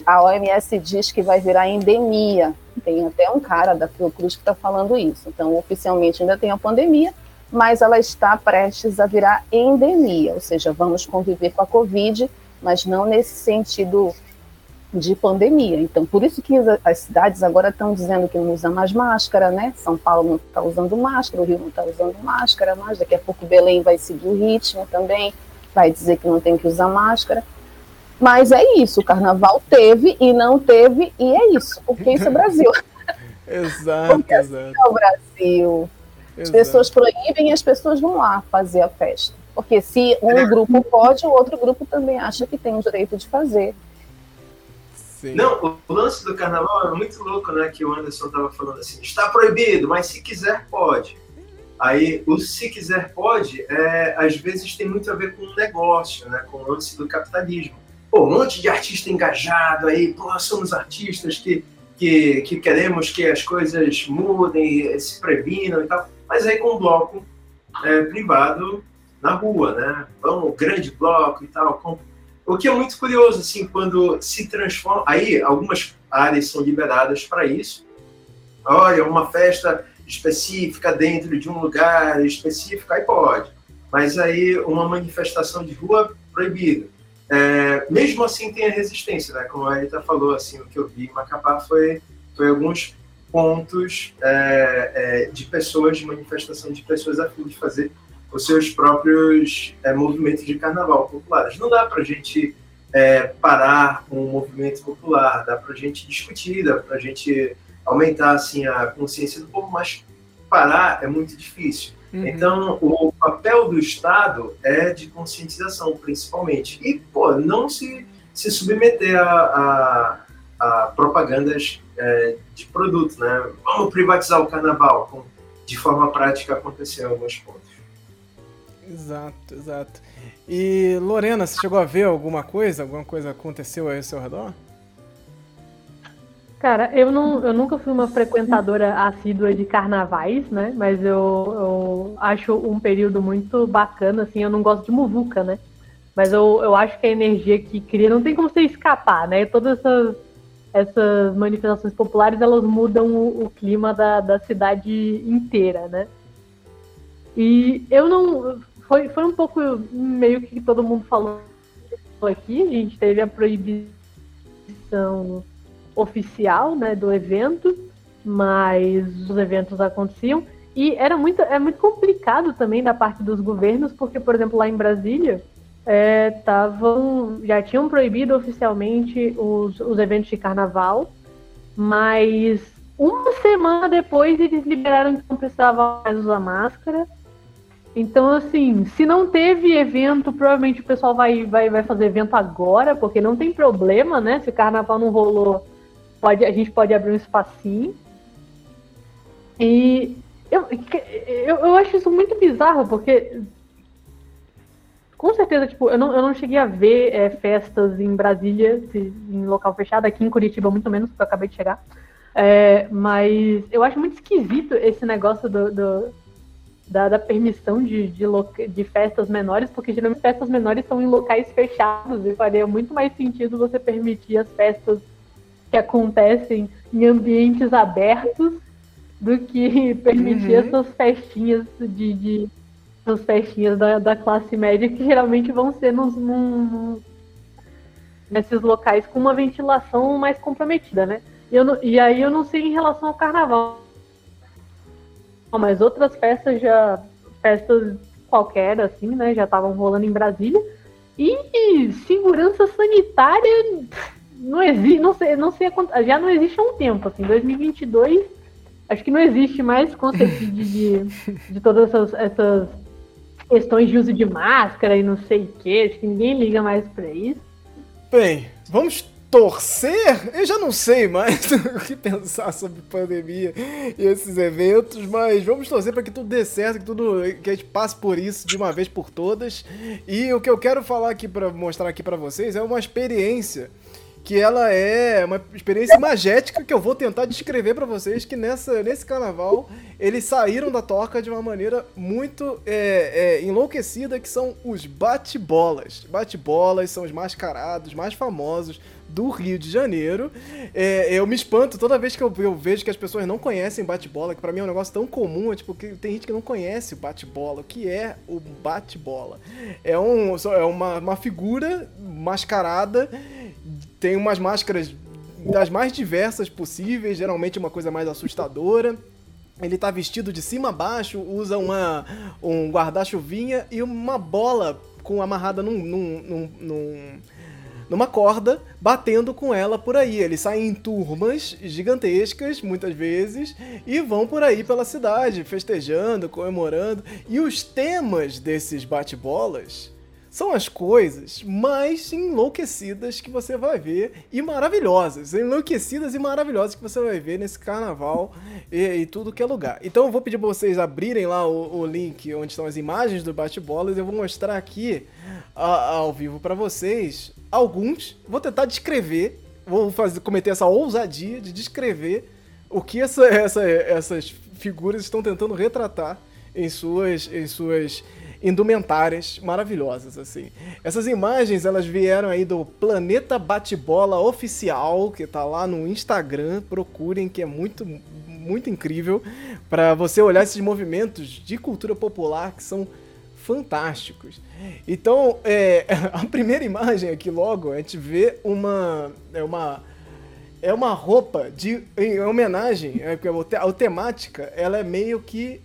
a OMS diz que vai virar endemia. Tem até um cara da Fiocruz que está falando isso. Então, oficialmente ainda tem a pandemia, mas ela está prestes a virar endemia, ou seja, vamos conviver com a Covid mas não nesse sentido de pandemia. Então, por isso que as cidades agora estão dizendo que não usa mais máscara, né? São Paulo não está usando máscara, o Rio não está usando máscara, mas daqui a pouco Belém vai seguir o ritmo também, vai dizer que não tem que usar máscara. Mas é isso, o carnaval teve e não teve, e é isso, porque isso é Brasil. exato, porque assim exato. é o Brasil. As exato. pessoas proíbem e as pessoas vão lá fazer a festa. Porque se um é. grupo pode, o outro grupo também acha que tem o direito de fazer. Sim. Não, o lance do carnaval é muito louco, né? Que o Anderson estava falando assim, está proibido, mas se quiser pode. Aí o se quiser pode, é, às vezes tem muito a ver com o negócio, né? Com o lance do capitalismo. Pô, um monte de artista engajado aí, pô, somos artistas que, que, que queremos que as coisas mudem, se previnam e tal. Mas aí com o bloco é, privado na rua, né? Vamos, grande bloco e tal. O que é muito curioso, assim, quando se transforma. Aí, algumas áreas são liberadas para isso. Olha, uma festa específica dentro de um lugar específico, aí pode. Mas aí, uma manifestação de rua, proibido. É, mesmo assim, tem a resistência, né? Como a Rita falou, assim, o que eu vi em Macapá foi, foi alguns pontos é, é, de pessoas, de manifestação de pessoas a fim de fazer os seus próprios é, movimentos de carnaval populares. Não dá para a gente é, parar com o movimento popular, dá para a gente discutir, dá para a gente aumentar assim, a consciência do povo, mas parar é muito difícil. Uhum. Então, o papel do Estado é de conscientização, principalmente. E, pô, não se, se submeter a, a, a propagandas é, de produto, né? Vamos privatizar o carnaval, como de forma prática aconteceu em alguns pontos. Exato, exato. E Lorena, você chegou a ver alguma coisa? Alguma coisa aconteceu aí ao seu redor? Cara, eu, não, eu nunca fui uma frequentadora assídua de carnavais, né? Mas eu, eu acho um período muito bacana, assim. Eu não gosto de muvuca, né? Mas eu, eu acho que a energia que cria não tem como você escapar, né? Todas essas, essas manifestações populares elas mudam o, o clima da, da cidade inteira, né? E eu não foi, foi um pouco meio que todo mundo falou aqui. A gente teve a proibição oficial né, do evento, mas os eventos aconteciam. E era muito, é muito complicado também da parte dos governos, porque, por exemplo, lá em Brasília, é, tavam, já tinham proibido oficialmente os, os eventos de carnaval, mas uma semana depois eles liberaram que não precisava mais usar máscara. Então, assim, se não teve evento, provavelmente o pessoal vai, vai, vai fazer evento agora, porque não tem problema, né? Se o carnaval não rolou, pode, a gente pode abrir um espacinho. E eu, eu, eu acho isso muito bizarro, porque com certeza, tipo, eu não, eu não cheguei a ver é, festas em Brasília, em local fechado, aqui em Curitiba muito menos, porque eu acabei de chegar. É, mas eu acho muito esquisito esse negócio do, do da, da permissão de, de, de, festas menores, porque geralmente festas menores são em locais fechados e faria muito mais sentido você permitir as festas que acontecem em ambientes abertos do que permitir uhum. essas festinhas de, de, as festinhas da, da classe média que geralmente vão ser nos, num, nesses locais com uma ventilação mais comprometida, né? E, eu, e aí eu não sei em relação ao carnaval. Mas outras festas já. festas qualquer, assim, né? Já estavam rolando em Brasília. E segurança sanitária não existe, não sei, não sei, já não existe há um tempo, assim, 2022, acho que não existe mais conceito de, de, de todas essas, essas questões de uso de máscara e não sei o que, acho que ninguém liga mais para isso. Bem, vamos torcer? Eu já não sei mais o que pensar sobre pandemia e esses eventos, mas vamos torcer para que tudo dê certo, que tudo que a gente passe por isso de uma vez por todas. E o que eu quero falar aqui para mostrar aqui para vocês é uma experiência que ela é uma experiência magética que eu vou tentar descrever para vocês que nessa, nesse carnaval eles saíram da toca de uma maneira muito é, é, enlouquecida que são os bate-bolas. Bate-bolas são os mascarados mais famosos do Rio de Janeiro. É, eu me espanto toda vez que eu, eu, vejo que as pessoas não conhecem bate-bola, que para mim é um negócio tão comum, é, tipo, que tem gente que não conhece o bate-bola. O que é o bate-bola? É, um, é uma, uma figura mascarada tem umas máscaras das mais diversas possíveis, geralmente uma coisa mais assustadora. Ele tá vestido de cima a baixo, usa uma, um guarda-chuvinha e uma bola com amarrada num, num, num, num, numa corda, batendo com ela por aí. Eles saem em turmas gigantescas, muitas vezes, e vão por aí pela cidade, festejando, comemorando. E os temas desses bate-bolas são as coisas mais enlouquecidas que você vai ver e maravilhosas, enlouquecidas e maravilhosas que você vai ver nesse carnaval e, e tudo que é lugar. Então eu vou pedir para vocês abrirem lá o, o, link onde estão as imagens do bate-bolas. Eu vou mostrar aqui a, ao vivo para vocês alguns. Vou tentar descrever, vou fazer, cometer essa ousadia de descrever o que essa, essa, essas figuras estão tentando retratar em suas, em suas indumentárias maravilhosas, assim. Essas imagens, elas vieram aí do Planeta Bate-Bola Oficial, que tá lá no Instagram, procurem, que é muito, muito incrível, para você olhar esses movimentos de cultura popular que são fantásticos. Então, é, a primeira imagem aqui logo, a gente vê uma... É uma é uma roupa de em homenagem, é, a, a temática, ela é meio que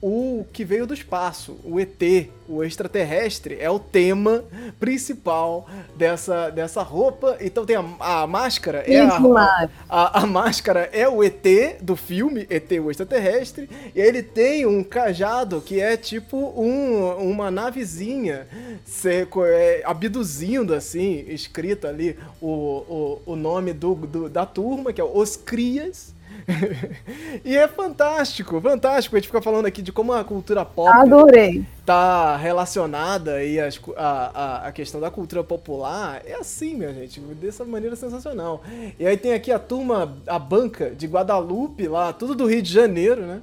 o que veio do espaço, o ET, o extraterrestre, é o tema principal dessa, dessa roupa. Então tem a, a máscara, é a, a, a, máscara é o ET do filme, ET o extraterrestre, e ele tem um cajado que é tipo um, uma navezinha se, é, abduzindo assim, escrito ali o, o, o nome do, do, da turma, que é Os Crias. e é fantástico, fantástico. A gente fica falando aqui de como a cultura pop Adorei. tá relacionada e a, a, a questão da cultura popular. É assim, minha gente, dessa maneira sensacional. E aí tem aqui a turma, a banca de Guadalupe, lá, tudo do Rio de Janeiro, né?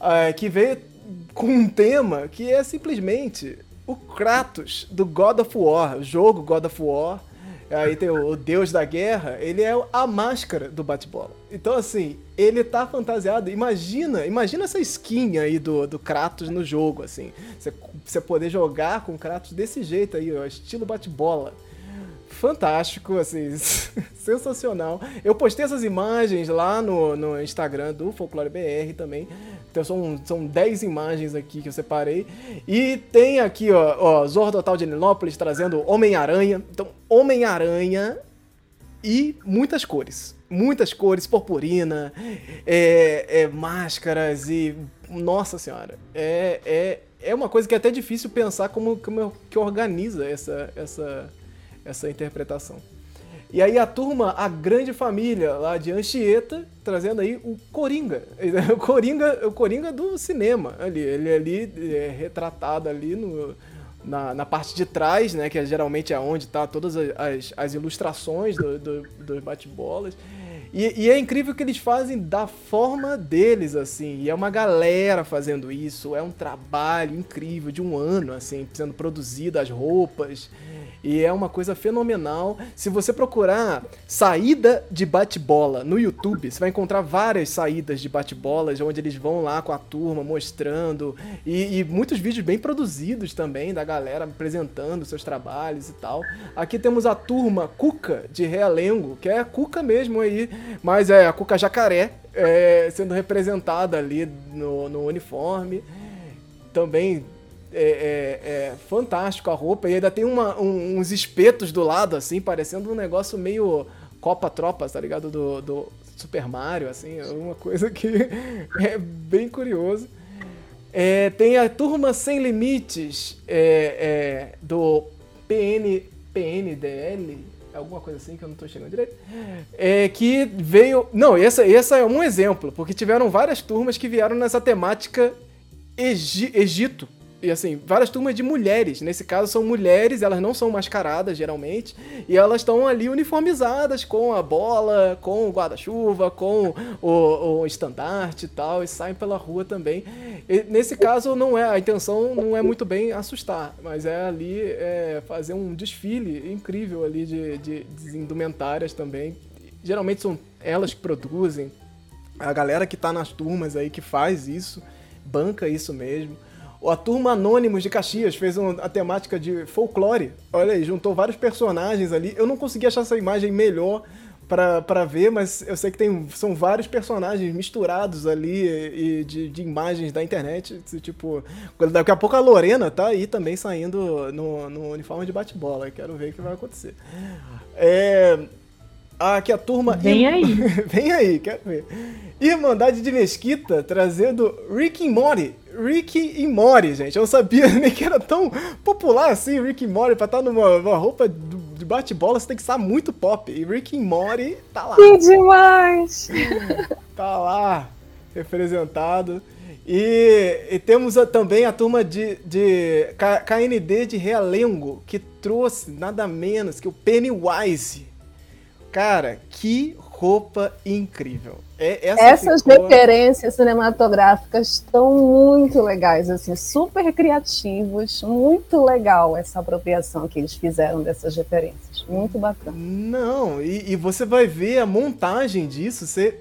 É, que veio com um tema que é simplesmente o Kratos do God of War, o jogo God of War Aí tem o, o Deus da Guerra, ele é a máscara do bate-bola. Então, assim, ele tá fantasiado. Imagina, imagina essa skin aí do, do Kratos no jogo, assim. Você, poder jogar com Kratos desse jeito aí, ó, estilo bate-bola fantástico, assim, sensacional. Eu postei essas imagens lá no, no Instagram do Folclore BR também. Então são, são 10 imagens aqui que eu separei. E tem aqui, ó, ó Zordotal de Helinópolis trazendo Homem-Aranha. Então, Homem-Aranha e muitas cores. Muitas cores, purpurina, é, é, máscaras e. Nossa senhora, é, é, é uma coisa que é até difícil pensar como, como que organiza essa, essa, essa interpretação. E aí a turma, a grande família lá de Anchieta, trazendo aí o Coringa. O Coringa, o Coringa do cinema ali. Ele é ali é retratado ali no, na, na, parte de trás, né? Que é, geralmente é onde tá todas as, as ilustrações dos do, do bate-bolas. E, e, é incrível que eles fazem da forma deles, assim. E é uma galera fazendo isso. É um trabalho incrível de um ano, assim, sendo produzidas as roupas. E é uma coisa fenomenal. Se você procurar saída de bate-bola no YouTube, você vai encontrar várias saídas de bate-bolas, onde eles vão lá com a turma mostrando. E, e, muitos vídeos bem produzidos também, da galera apresentando seus trabalhos e tal. Aqui temos a turma Cuca de Realengo, que é a Cuca mesmo aí, mas é a Cuca Jacaré, é, sendo representada ali no, no uniforme. Também é, é, é, fantástico a roupa e ainda tem uma, um, uns espetos do lado, assim, parecendo um negócio meio Copa Tropas, tá ligado? Do, do Super Mario, assim, é uma coisa que é bem curioso. É, tem a Turma Sem Limites é, é, do PN, PNDL, alguma coisa assim que eu não tô chegando direito, é, que veio... Não, essa, essa é um exemplo, porque tiveram várias turmas que vieram nessa temática Egi, Egito, e assim, várias turmas de mulheres. Nesse caso, são mulheres, elas não são mascaradas geralmente, e elas estão ali uniformizadas com a bola, com o guarda-chuva, com o, o, estandarte e tal, e saem pela rua também. E, nesse caso, não é a intenção não é muito bem assustar, mas é ali é, fazer um desfile incrível ali de, de, de indumentárias também. Geralmente são elas que produzem, a galera que está nas turmas aí que faz isso, banca isso mesmo. A turma Anônimos de Caxias fez uma, a temática de folclore. Olha aí, juntou vários personagens ali. Eu não consegui achar essa imagem melhor para ver, mas eu sei que tem, são vários personagens misturados ali e, de, de, imagens da internet. Tipo, daqui a pouco a Lorena tá aí também saindo no, no uniforme de bate-bola. Quero ver o que vai acontecer. É, aqui a turma. Vem aí! Vem aí, quero ver. Irmandade de Mesquita trazendo Rick and Morty. Rick e Morty, gente. Eu não sabia nem que era tão popular assim, Rick e Morty, pra estar numa, numa roupa de bate-bola, você tem que estar muito pop. E Rick e Morty tá lá. Que demais! tá lá, representado. E, e temos a, também a turma de, de KND de Realengo, que trouxe nada menos que o Pennywise. Cara, que roupa incrível. É, essa Essas ficou... referências cinematográficas estão muito legais, assim, super criativos, muito legal essa apropriação que eles fizeram dessas referências, muito bacana. Não, e, e você vai ver a montagem disso, você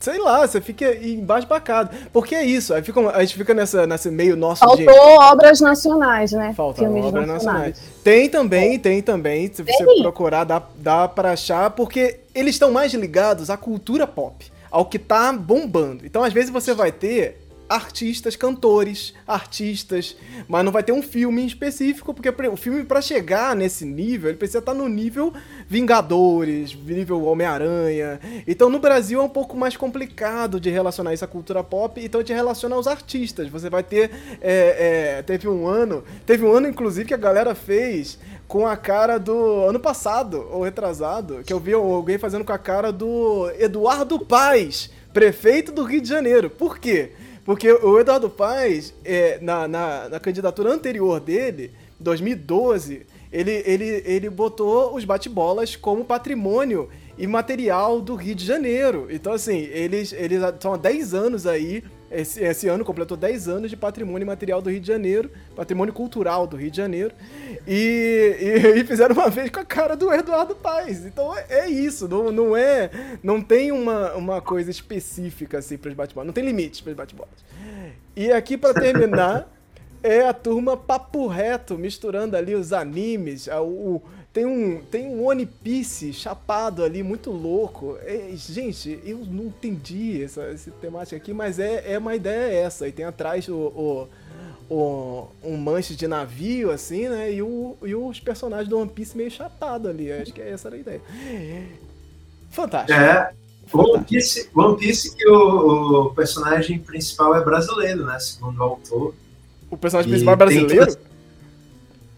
sei lá, você fica embasbacado. Porque é isso, aí fica, a gente fica nessa, nesse meio nosso Faltou de... obras nacionais, né? Faltam obras nacionais. nacionais. Tem também, tem também, se tem. você procurar, dá, dá pra achar, porque eles estão mais ligados à cultura pop, ao que tá bombando. Então, às vezes, você vai ter artistas, cantores, artistas, mas não vai ter um filme em específico, porque o filme para chegar nesse nível, ele precisa estar tá no nível Vingadores, nível Homem-Aranha. Então no Brasil é um pouco mais complicado de relacionar isso à cultura pop, então te relaciona aos artistas. Você vai ter, é, é, teve um ano, teve um ano inclusive que a galera fez com a cara do ano passado, ou retrasado, que eu vi alguém fazendo com a cara do Eduardo Paes, prefeito do Rio de Janeiro. Por quê? Porque o Eduardo Paes, é, na, na, na candidatura anterior dele, 2012, ele, ele, ele botou os bate-bolas como patrimônio imaterial do Rio de Janeiro. Então, assim, eles, eles estão há 10 anos aí esse, esse, ano completou 10 anos de patrimônio material do Rio de Janeiro, patrimônio cultural do Rio de Janeiro, e, e, e fizeram uma vez com a cara do Eduardo Paes. Então é, é, isso, não, não é. Não tem uma, uma coisa específica assim para os bate-bolas, não tem limite para os bate-bolas. E aqui para terminar. é a turma papo reto, misturando ali os animes, o, tem um, tem um One Piece chapado ali, muito louco. É, gente, eu não entendi essa, essa temática aqui, mas é, é uma ideia essa. E tem atrás o, o, o, um manche de navio, assim, né? E, o, e os personagens do One Piece meio chapado ali. Acho que essa era a ideia. Fantástico. É. One Piece, One Piece que o, o personagem principal é brasileiro, né? Segundo o autor. O personagem principal é brasileiro?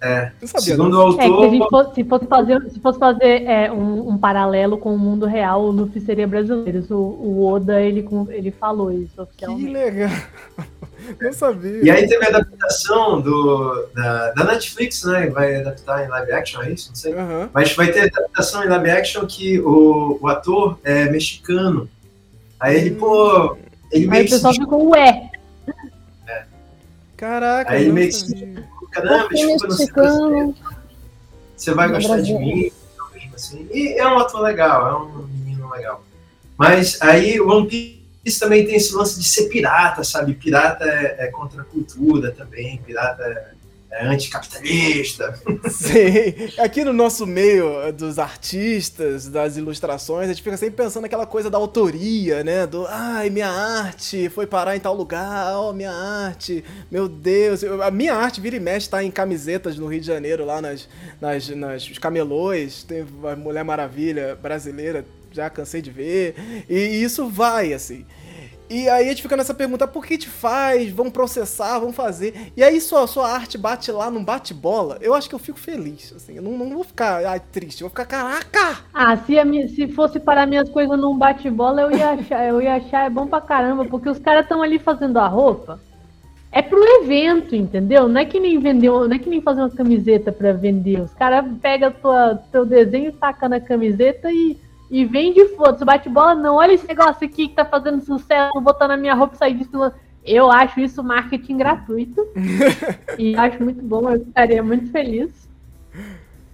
É. Segundo não. o autor. É que se, a gente fosse, se fosse fazer, se fosse fazer é, um, um paralelo com o mundo real, o Luffy seria brasileiro. O, o Oda, ele, ele falou isso Que legal. Não sabia. E aí teve a adaptação do, da, da Netflix, né? Vai adaptar em live action, é isso? Não sei. Aham. Mas vai ter adaptação em live action que o, o ator é mexicano. Aí ele, pô, ele Aí meio o pessoal ficou, ué, Caraca, Aí não meio que. Caramba, desculpa, não sei mexicano. Você vai No gostar de Brasil. mim, mesmo assim. E é um ator legal, é um menino legal. Mas aí o One Piece também tem esse lance de ser pirata, sabe? Pirata é, é contra a cultura também, pirata é, é anticapitalista. Sim. Aqui no nosso meio eh, dos artistas, das ilustrações, a gente fica sempre pensando naquela coisa da autoria, né? Do, ai, minha arte foi parar em tal lugar, ó, minha arte, meu Deus. Eu- A minha arte vira e mexe, tá em camisetas no Rio de Janeiro, lá nas, nas, nas os tem a Mulher Maravilha brasileira, já cansei de ver, e isso vai, assim. E aí a gente fica nessa pergunta, por que te faz? Vamos processar, vamos fazer. E aí sua, sua arte bate lá, não bate bola. Eu acho que eu fico feliz, assim. Eu não, não vou ficar ai, triste, eu vou ficar, caraca! Ah, se, a minha- se fosse para minhas coisas num bate-bola, eu ia achar, eu ia achar é bom pra caramba, porque os caras estão ali fazendo a roupa. É pro evento, entendeu? Não é que nem vender, não é que nem fazer uma camiseta pra vender. Os caras pegam teu desenho, taca na camiseta e, e vende foda-se. Bate-bola não. Olha esse negócio aqui que tá fazendo sucesso, vou botar na minha roupa e sair disso. Eu acho isso marketing gratuito. e acho muito bom, eu ficaria muito feliz.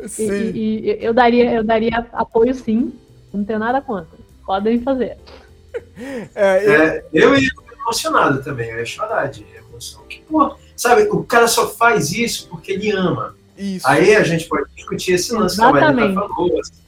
E, Sim. e- e eu daria, eu daria apoio sim. Não tenho nada contra. Podem fazer. É, eu- É, eu ia ficar emocionado também, eu ia chorar de emoção. Que, pô, sabe, o cara só faz isso porque ele ama. isso. Aí a gente pode discutir esse lance que a Marina Exatamente. falou. assim.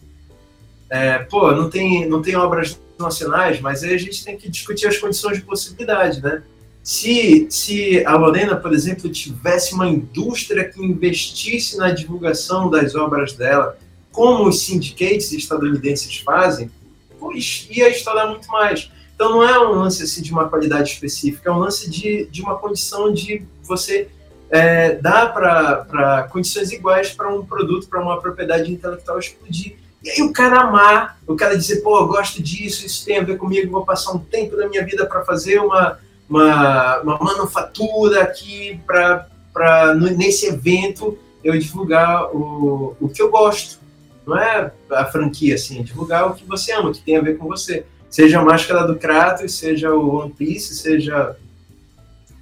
É, pô, não tem, não tem obras nacionais, mas aí a gente tem que discutir as condições de possibilidade, né? Se, se a Lorena, por exemplo, tivesse uma indústria que investisse na divulgação das obras dela, como os syndicates estadunidenses fazem, pô, ia estourar muito mais. Então não é um lance assim, de uma qualidade específica, é um lance de, de uma condição de você é, dá para condições iguais para um produto, para uma propriedade intelectual explodir. E aí o cara amar, o cara dizer, pô, eu gosto disso, isso tem a ver comigo, vou passar um tempo da minha vida para fazer uma, uma, uma manufatura aqui para nesse evento eu divulgar o, o que eu gosto. Não é a franquia, assim, é divulgar o que você ama, o que tem a ver com você. Seja a Máscara do Kratos, seja o One Piece, seja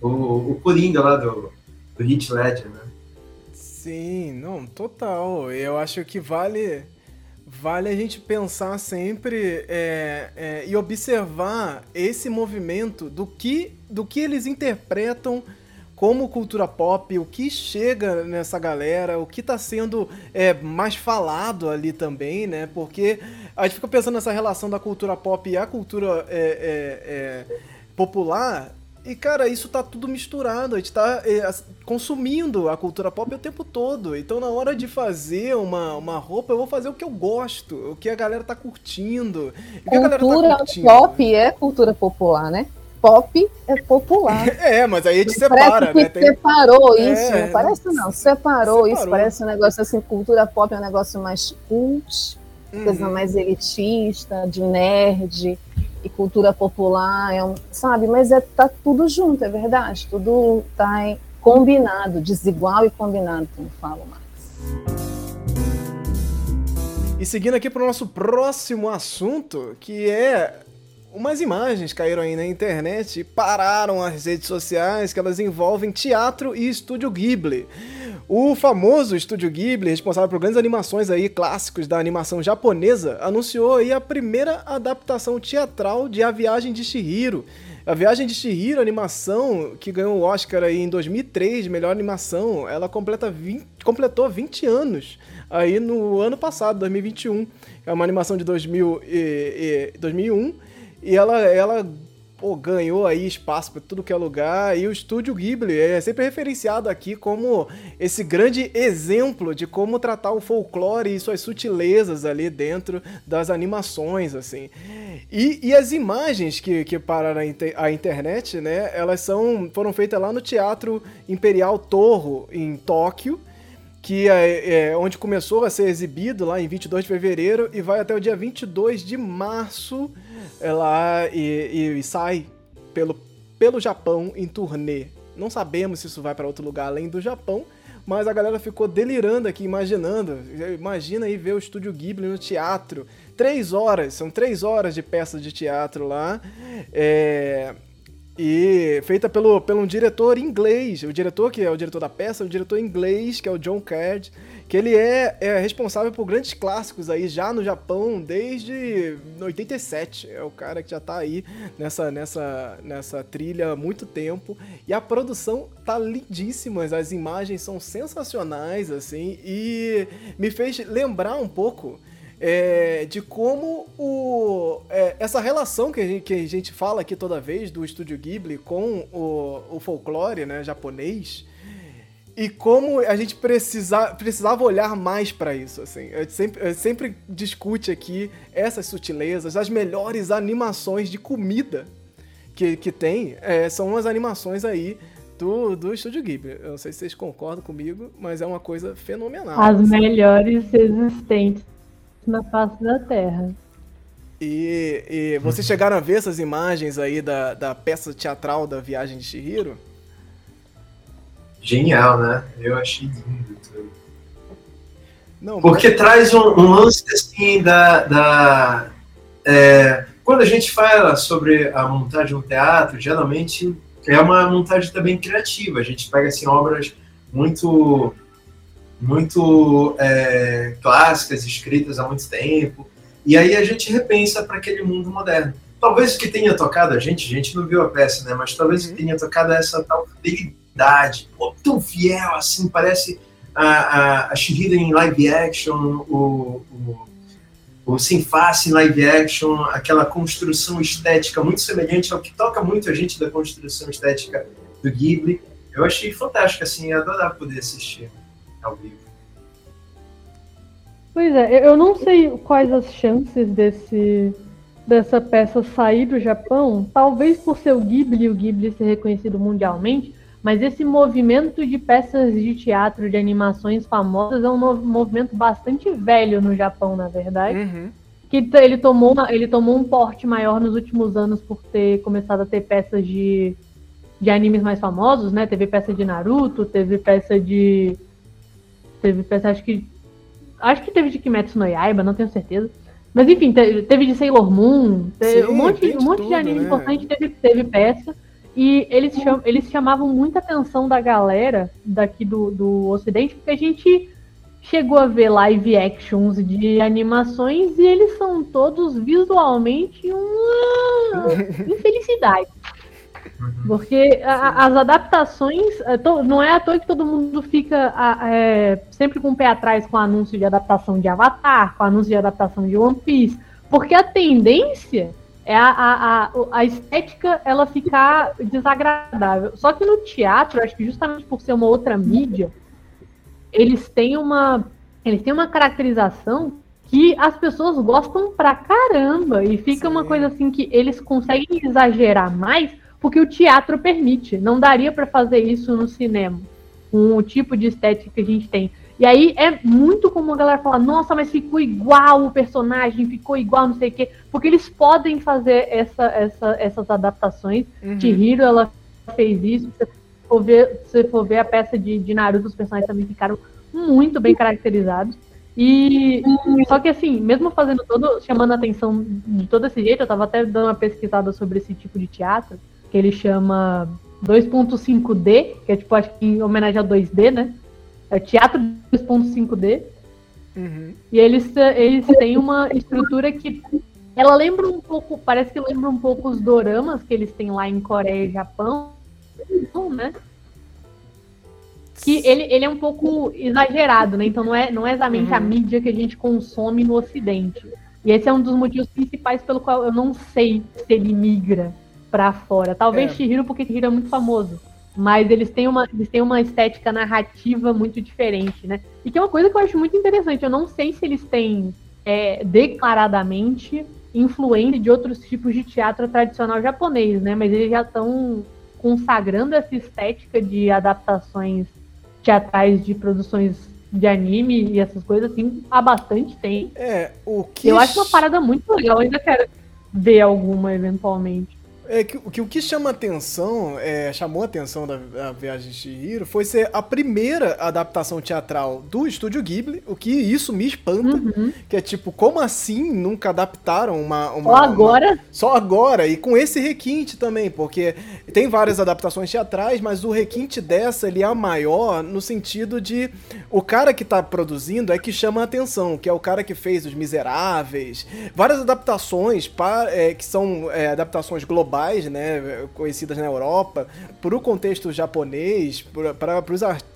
o, o Coringa lá do, do Hit Ledger, né? Sim, não, total. Eu acho que vale vale a gente pensar sempre é, é, e observar esse movimento do que, do que eles interpretam como cultura pop, o que chega nessa galera, o que está sendo é, mais falado ali também, né? Porque a gente fica pensando nessa relação da cultura pop e a cultura é, é, é, popular e, cara, isso tá tudo misturado. A gente tá é, consumindo a cultura pop o tempo todo. Então, na hora de fazer uma, uma roupa, eu vou fazer o que eu gosto, o que a galera tá curtindo. Tá Cultura curtindo. pop é cultura popular, né? Pop é popular. É, mas aí a gente separa, né? Tem- separou É, isso, não parece não, separou, isso, separou. parece um negócio assim, cultura pop é um negócio mais cult, coisa Uhum. mais elitista, de nerd, e cultura popular, é um, sabe? Mas é, tá tudo junto, é verdade, tudo tá combinado, desigual e combinado, como fala o Marx. E seguindo aqui para o nosso próximo assunto, que é umas imagens caíram aí na internet e pararam as redes sociais, que elas envolvem teatro e estúdio Ghibli. O famoso estúdio Ghibli, responsável por grandes animações aí clássicos da animação japonesa, anunciou aí a primeira adaptação teatral de A Viagem de Chihiro. A Viagem de Chihiro, animação que ganhou o Oscar aí em 2003 de melhor animação, ela completa 20 completou 20 anos aí no ano passado, 2021. É uma animação de 2000 e, e, 2001 e ela, ela pô, ganhou aí espaço para tudo que é lugar e o estúdio Ghibli é sempre referenciado aqui como esse grande exemplo de como tratar o folclore e suas sutilezas ali dentro das animações, assim. E, e as imagens que, que pararam a, a internet, né, elas são, foram feitas lá no Teatro Imperial Torro, em Tóquio, que é, é, onde começou a ser exibido lá em 22 de fevereiro e vai até o dia 22 de março é, lá e, e, sai pelo, pelo Japão em turnê. Não sabemos se isso vai para outro lugar além do Japão, mas a galera ficou delirando aqui, imaginando. Imagina aí ver o Estúdio Ghibli no teatro. Três horas, são três horas de peça de teatro lá. É, e feita pelo, pelo um diretor inglês. O diretor, que é o diretor da peça, o diretor inglês, que é o John Caird, que ele é, é responsável por grandes clássicos aí já no Japão desde 87. É o cara que já tá aí nessa, nessa, nessa trilha há muito tempo. E a produção tá lindíssima, as imagens são sensacionais, assim, e me fez lembrar um pouco é, de como o, é, essa relação que a, gente, que a, gente, fala aqui toda vez do Estúdio Ghibli com o, o folclore né, japonês e como a gente precisa, precisava olhar mais para isso. Assim. Sempre, sempre discute aqui essas sutilezas, as melhores animações de comida que, que tem é, são as animações aí do, do Estúdio Ghibli. Eu não sei se vocês concordam comigo, mas é uma coisa fenomenal. As assim. melhores existentes na face da Terra. E, e vocês chegaram a ver essas imagens aí da, da peça teatral da Viagem de Shihiro? Genial, né? Eu achei lindo tudo. Não, Porque mas... traz um, um, lance assim da. da é, quando a gente fala sobre a montagem do teatro, geralmente é uma montagem também criativa. A gente pega assim, obras muito muito é, clássicas, escritas há muito tempo, e aí a gente repensa para aquele mundo moderno. Talvez o que tenha tocado a gente, a gente não viu a peça, né? Mas talvez o que uhum. tenha tocado essa tal fidelidade, pô, tão fiel assim, parece a, a, a Shihida em live action, o, o, o Sinface em live action, aquela construção estética muito semelhante ao que toca muito a gente da construção estética do Ghibli. Eu achei fantástico, assim, adorar poder assistir ao vivo. Pois é, eu não sei quais as chances desse dessa peça sair do Japão, talvez por ser o Ghibli, o Ghibli ser reconhecido mundialmente, mas esse movimento de peças de teatro, de animações famosas, é um movimento bastante velho no Japão, na verdade. Uhum. Que ele tomou, ele tomou um porte maior nos últimos anos por ter começado a ter peças de, de animes mais famosos, né? Teve peça de Naruto, teve peça de Teve, acho que. Acho que teve de Kimetsu no Yaiba, não tenho certeza. Mas enfim, teve de Sailor Moon, Sim, um monte, um monte tudo, de anime né? importante teve, teve peça. E eles, cham, eles chamavam muita atenção da galera daqui do, do Ocidente, porque a gente chegou a ver live actions de animações e eles são todos visualmente uma infelicidade. Uhum. Porque a, as adaptações, é, não é à toa que todo mundo fica é, sempre com o pé atrás com o anúncio de adaptação de Avatar, com o anúncio de adaptação de One Piece, porque a tendência é a, a, a, a estética ela ficar desagradável. Só que no teatro, acho que justamente por ser uma outra mídia, eles têm uma, eles têm uma caracterização que as pessoas gostam pra caramba e fica Sim. uma coisa assim que eles conseguem exagerar mais porque o teatro permite. Não daria para fazer isso no cinema, com o tipo de estética que a gente tem. E aí é muito comum a galera falar, nossa, mas ficou igual o personagem, ficou igual não sei o quê, porque eles podem fazer essa, essa, essas adaptações. Uhum. Chihiro, ela fez isso. Se for ver, se for ver a peça de, de Naruto, os personagens também ficaram muito bem caracterizados. E só que assim, mesmo fazendo todo, chamando a atenção de todo esse jeito, eu tava até dando uma pesquisada sobre esse tipo de teatro que ele chama 2.5D, que é tipo, acho que em homenagem a 2D, né? É Teatro 2.5D. Uhum. E eles, eles têm uma estrutura que ela lembra um pouco, parece que lembra um pouco os doramas que eles têm lá em Coreia e Japão, né? Que ele, ele é um pouco exagerado, né? Então não é, não é exatamente uhum. a mídia que a gente consome no Ocidente. E esse é um dos motivos principais pelo qual eu não sei se ele migra para fora. Talvez é. Shihiro, porque Shihiro é muito famoso. Mas eles têm, uma, eles têm uma estética narrativa muito diferente, né? E que é uma coisa que eu acho muito interessante. Eu não sei se eles têm é, declaradamente influência de outros tipos de teatro tradicional japonês, né? Mas eles já estão consagrando essa estética de adaptações teatrais de produções de anime e essas coisas assim há bastante tempo. É, o que. Eu acho uma parada muito legal, eu ainda quero ver alguma eventualmente. É que, que o que chama atenção, é, chamou a atenção da, da Viagem de Chihiro foi ser a primeira adaptação teatral do estúdio Ghibli, o que isso me espanta, Uhum. que é tipo, como assim nunca adaptaram uma... uma Só agora? uma- só agora, e com esse requinte também, porque tem várias adaptações teatrais, mas o requinte dessa, ele é maior no sentido de o cara que tá produzindo é que chama a atenção, que é o cara que fez Os Miseráveis, várias adaptações pa- é, que são é, adaptações globais, né, conhecidas na Europa, para o contexto japonês, para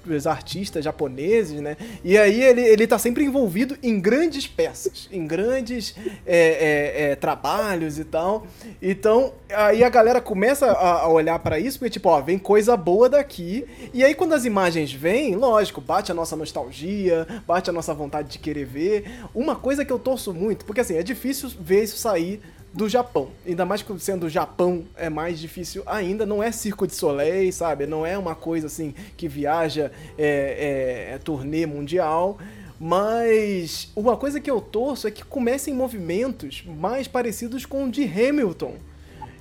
os artistas japoneses, né, e aí ele, ele tá sempre envolvido em grandes peças, em grandes é, é, é, trabalhos e tal, então aí a galera começa a, a olhar para isso, porque tipo, ó, vem coisa boa daqui, e aí quando as imagens vêm, lógico, bate a nossa nostalgia, bate a nossa vontade de querer ver, uma coisa que eu torço muito, porque assim, é difícil ver isso sair do Japão. Ainda mais que sendo o Japão é mais difícil ainda. Não é Circo de Soleil, sabe? Não é uma coisa assim que viaja é, é, é turnê mundial. Mas uma coisa que eu torço é que comecem movimentos mais parecidos com o de Hamilton.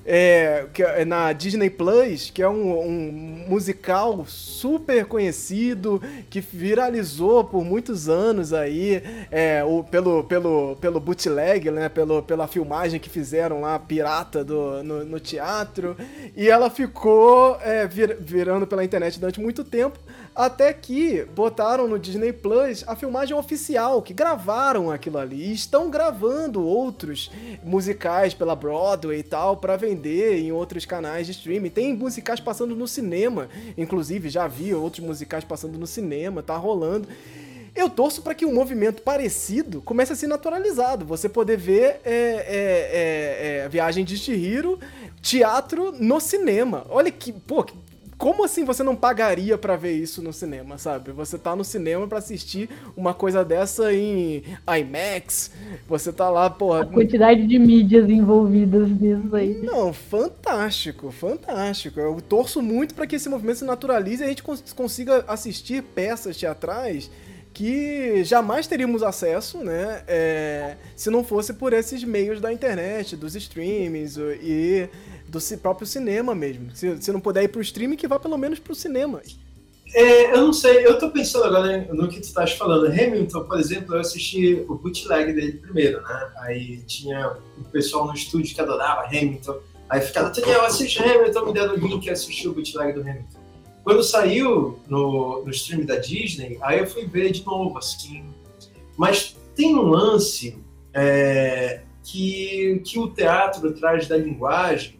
É, é na Disney Plus, que é um, um musical super conhecido, que viralizou por muitos anos aí, é, o, pelo, pelo, pelo bootleg, né, pelo, pela filmagem que fizeram lá, pirata, do, no, no teatro, e ela ficou é, vir, virando pela internet durante muito tempo, até que botaram no Disney Plus a filmagem oficial, que gravaram aquilo ali, e estão gravando outros musicais pela Broadway e tal, para vender em outros canais de streaming. Tem musicais passando no cinema, inclusive já vi outros musicais passando no cinema, tá rolando. Eu torço para que um movimento parecido comece a ser naturalizado. Você poder ver é, é, é, é, Viagem de Chihiro, teatro no cinema. Olha que, pô, como assim você não pagaria para ver isso no cinema, sabe? Você tá no cinema para assistir uma coisa dessa em IMAX, você tá lá, porra. A quantidade de mídias envolvidas nisso aí. Não, fantástico, fantástico. Eu torço muito para que esse movimento se naturalize e a gente cons consiga assistir peças teatrais que jamais teríamos acesso, né? É, se não fosse por esses meios da internet, dos streamings e do próprio cinema mesmo. Se, se não puder ir pro streaming, que vá pelo menos pro cinema. É, eu não sei, eu tô pensando agora no que tu estás falando. Hamilton, por exemplo, eu assisti o bootleg dele primeiro, né? Aí tinha o pessoal no estúdio que adorava Hamilton. Aí ficava, Daniel, assiste Hamilton, me deram o link e assisti o bootleg do Hamilton. Quando saiu no, no stream da Disney, aí eu fui ver de novo, assim. Mas tem um lance é, que, que o teatro traz da linguagem,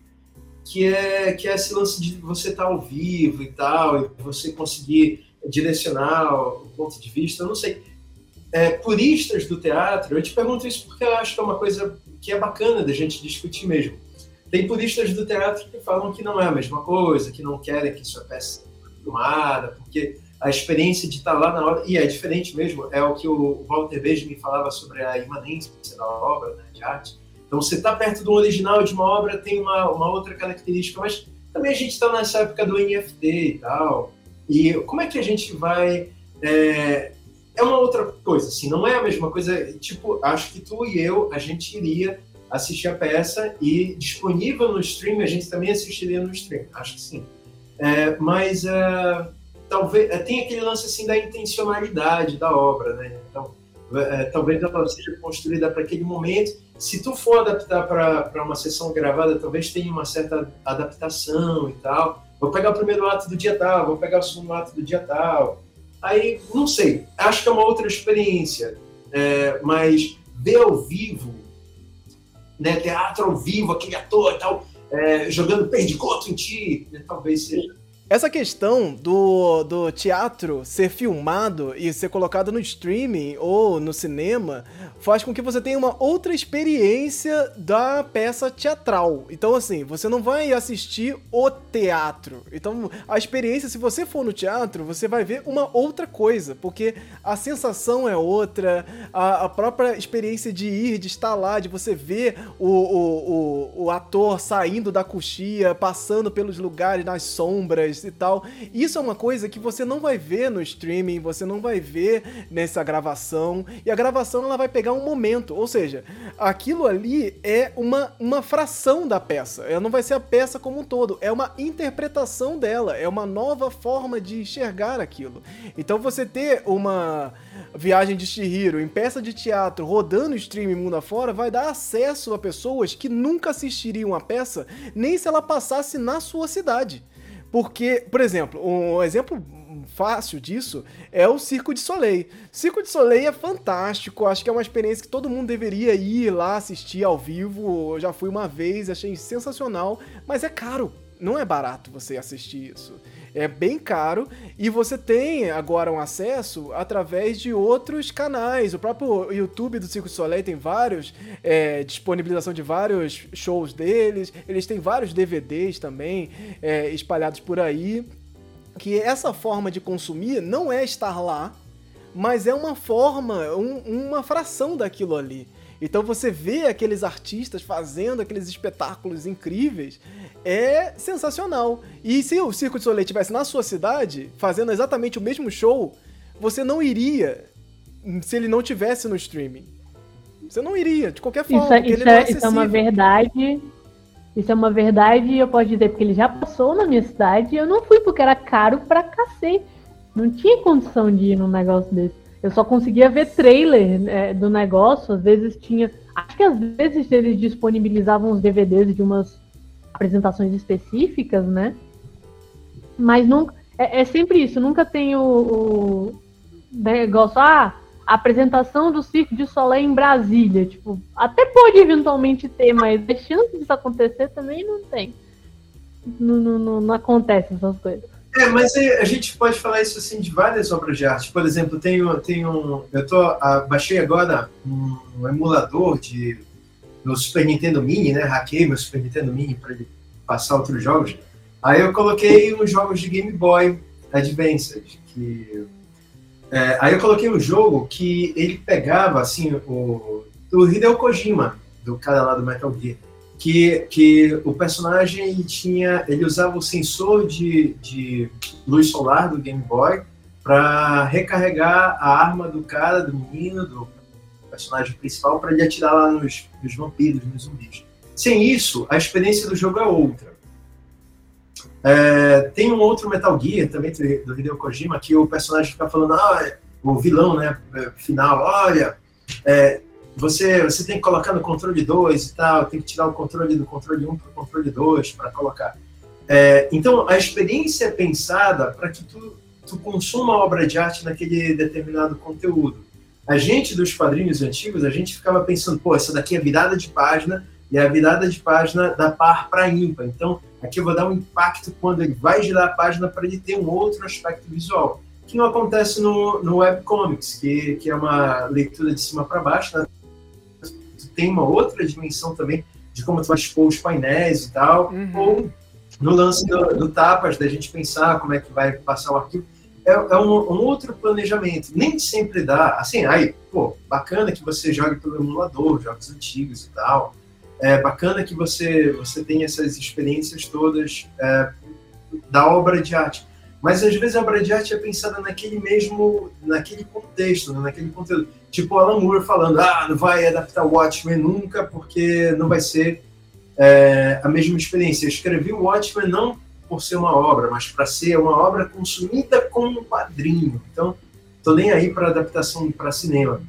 que é, que é esse lance de você estar ao vivo e tal, e você conseguir direcionar o ponto de vista. Eu não sei. É, puristas do teatro, eu te pergunto isso porque eu acho que é uma coisa que é bacana da gente discutir mesmo. Tem puristas do teatro que falam que não é a mesma coisa, que não querem que sua peça seja filmada, porque a experiência de estar lá na hora, e é diferente mesmo, é o que o Walter Benjamin falava sobre a imanência da obra né, de arte. Então, você está perto do original de uma obra, tem uma, uma outra característica, mas também a gente está nessa época do NFT e tal. E como é que a gente vai. É, é uma outra coisa, assim, não é a mesma coisa. Tipo, acho que tu e eu, a gente iria assistir a peça e disponível no stream, a gente também assistiria no stream, acho que sim. É, mas é, talvez tem aquele lance assim da intencionalidade da obra, né? Então, é, talvez ela seja construída para aquele momento. Se tu for adaptar para uma sessão gravada, talvez tenha uma certa adaptação e tal. Vou pegar o primeiro ato do dia tal, vou pegar o segundo ato do dia tal. Aí, não sei, acho que é uma outra experiência. É, mas ver ao vivo, né, teatro ao vivo, aquele ator e tal, é, jogando perdigoto em ti, né, talvez seja essa questão do, do teatro ser filmado e ser colocado no streaming ou no cinema faz com que você tenha uma outra experiência da peça teatral. Então, assim, você não vai assistir o teatro. Então, a experiência, se você for no teatro, você vai ver uma outra coisa, porque a sensação é outra, a, a própria experiência de ir, de estar lá, de você ver o, o, o, o ator saindo da coxia, passando pelos lugares, nas sombras, e tal. Isso é uma coisa que você não vai ver no streaming, você não vai ver nessa gravação. E a gravação ela vai pegar um momento, ou seja, aquilo ali é uma, uma fração da peça. Ela não vai ser a peça como um todo, é uma interpretação dela, é uma nova forma de enxergar aquilo. Então você ter uma Viagem de Shihiro em peça de teatro rodando streaming mundo afora vai dar acesso a pessoas que nunca assistiriam a peça nem se ela passasse na sua cidade. Porque, por exemplo, um exemplo fácil disso é o Circo de Soleil. Circo de Soleil é fantástico, acho que é uma experiência que todo mundo deveria ir lá assistir ao vivo. Eu já fui uma vez, achei sensacional, mas é caro, não é barato você assistir isso é bem caro e você tem agora um acesso através de outros canais. O próprio YouTube do Circo Soleil tem vários, é, disponibilização de vários shows deles, eles têm vários DVDs também é, espalhados por aí. Que essa forma de consumir não é estar lá, mas é uma forma, um, uma fração daquilo ali. Então você vê aqueles artistas fazendo aqueles espetáculos incríveis, é sensacional. E se o Circo de Soleil estivesse na sua cidade, fazendo exatamente o mesmo show, você não iria se ele não tivesse no streaming. Você não iria, de qualquer forma. Isso, é, isso, é, isso é uma verdade. Isso é uma verdade e eu posso dizer porque ele já passou na minha cidade e eu não fui porque era caro pra cacete. Não tinha condição de ir num negócio desse. Eu só conseguia ver trailer é, do negócio, às vezes tinha. Acho que às vezes eles disponibilizavam os DVDs de umas apresentações específicas, né? Mas nunca. É, é sempre isso, nunca tem o, o, negócio, ah, apresentação do Circo de Soleil em Brasília. Tipo, até pode eventualmente ter, mas a chance disso acontecer também não tem. Não, não, não, não acontece essas coisas. É, mas a gente pode falar isso assim de várias obras de arte. Por exemplo, tenho, tenho, eu tô, a, baixei agora um, um, emulador de no Super Nintendo Mini, né? Hackei meu Super Nintendo Mini para ele passar outros jogos. Aí eu coloquei uns jogos de Game Boy Advance, que é, aí eu coloquei um jogo que ele pegava assim o do Hideo Kojima, do cara lá do Metal Gear que, que o personagem tinha, ele usava o sensor de, de luz solar do Game Boy para recarregar a arma do cara, do menino, do personagem principal, para ele atirar lá nos, nos vampiros, nos zumbis. Sem isso, a experiência do jogo é outra. É, tem um outro Metal Gear também do Hideo Kojima que o personagem fica falando, ah, o vilão, né, final, olha, é, você, você tem que colocar no controle 2 e tal, tem que tirar o controle do controle 1 um para o controle 2 para colocar. É, então, a experiência é pensada para que tu, tu consuma a obra de arte naquele determinado conteúdo. A gente dos quadrinhos antigos, a gente ficava pensando, pô, essa daqui é virada de página e é a virada de página da par para ímpar. Então, aqui eu vou dar um impacto quando ele vai girar a página para ele ter um outro aspecto visual, que não acontece no, no webcomics, que, que é uma leitura de cima para baixo, né? Tem uma outra dimensão também de como tu vai expor os painéis e tal, uhum. ou no lance do, do, tapas, da gente pensar como é que vai passar o arquivo, é, é um, um, outro planejamento. Nem sempre dá, assim, aí, pô, bacana que você jogue pelo emulador, jogos antigos e tal, é bacana que você, você tenha essas experiências todas é, da obra de arte. Mas às vezes a obra de arte é pensada naquele mesmo, naquele contexto, né, naquele conteúdo. Tipo Alan Moore falando, ah, não vai adaptar Watchmen nunca porque não vai ser é, a mesma experiência. Eu escrevi o Watchmen não por ser uma obra, mas para ser uma obra consumida como um quadrinho. Então, tô nem aí para adaptação para cinema.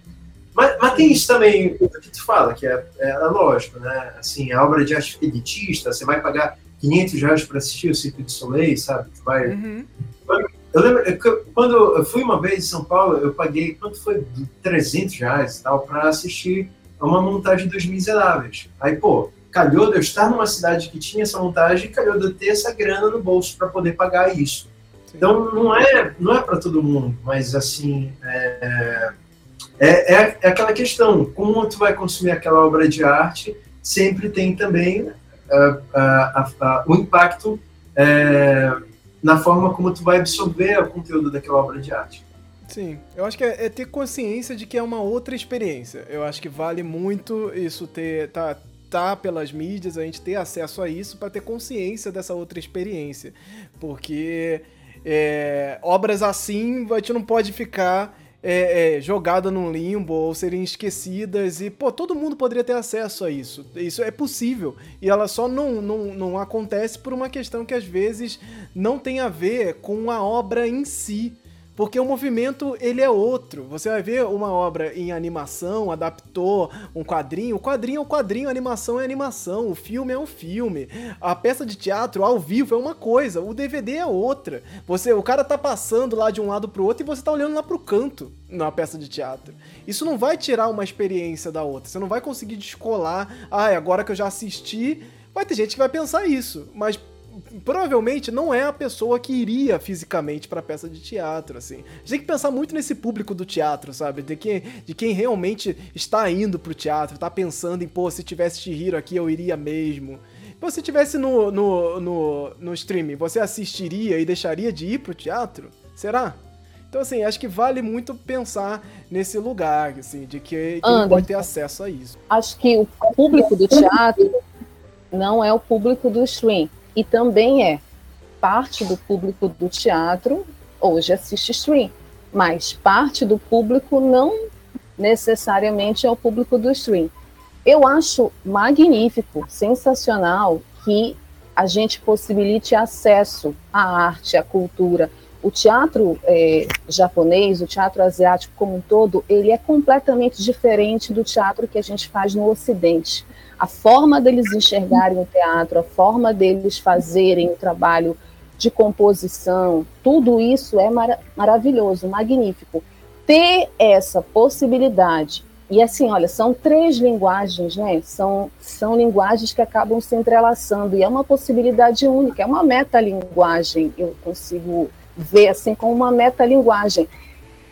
Mas, mas, tem isso também, o que tu fala, que é, é, lógico, né? Assim, a obra de arte elitista, você vai pagar 500 reais para assistir o Circo de Soleil, sabe? Tu vai... Uhum. Eu lembro, quando eu fui uma vez em São Paulo, eu paguei, quanto foi? 300 reais e tal, para assistir a uma montagem dos Miseráveis. Aí, pô, calhou de eu estar numa cidade que tinha essa montagem e calhou de eu ter essa grana no bolso para poder pagar isso. Então, não é, não é para todo mundo, mas assim, é, é, é, é, aquela questão, como tu vai consumir aquela obra de arte, sempre tem também o impacto é, na forma como tu vai absorver o conteúdo daquela obra de arte. Sim, eu acho que é, é, ter consciência de que é uma outra experiência. Eu acho que vale muito isso ter tá, tá pelas mídias, a gente ter acesso a isso para ter consciência dessa outra experiência. Porque é, obras assim a gente não pode ficar é, é, jogada num limbo ou serem esquecidas e, pô, todo mundo poderia ter acesso a isso. Isso é possível. E ela só não, não, não acontece por uma questão que às vezes não tem a ver com a obra em si. Porque o movimento, ele é outro. Você vai ver uma obra em animação, adaptou um quadrinho. O quadrinho é um quadrinho, a animação é animação, o filme é um filme. A peça de teatro ao vivo é uma coisa, o DVD é outra. Você, o cara tá passando lá de um lado pro outro e você tá olhando lá pro canto na peça de teatro. Isso não vai tirar uma experiência da outra. Você não vai conseguir descolar, ah, agora que eu já assisti, vai ter gente que vai pensar isso, mas provavelmente não é a pessoa que iria fisicamente para peça de teatro, assim. A gente tem que pensar muito nesse público do teatro, sabe? De quem, de quem realmente está indo pro teatro, tá pensando em, pô, se tivesse Chihiro aqui eu iria mesmo. Se você tivesse no, no, no, no streaming, você assistiria e deixaria de ir pro teatro? Será? Então, assim, acho que vale muito pensar nesse lugar, assim, de que quem pode ter acesso a isso. Acho que o público do teatro não é o público do stream e também é parte do público do teatro hoje assiste stream, mas parte do público não necessariamente é o público do stream. Eu acho magnífico, sensacional que a gente possibilite acesso à arte, à cultura. O teatro é, japonês, o teatro asiático como um todo, ele é completamente diferente do teatro que a gente faz no Ocidente a forma deles enxergarem o teatro, a forma deles fazerem o trabalho de composição, tudo isso é mar maravilhoso, magnífico. Ter essa possibilidade, e assim, olha, são três linguagens, né? São, são linguagens que acabam se entrelaçando, e é uma possibilidade única, é uma metalinguagem, eu consigo ver assim como uma metalinguagem.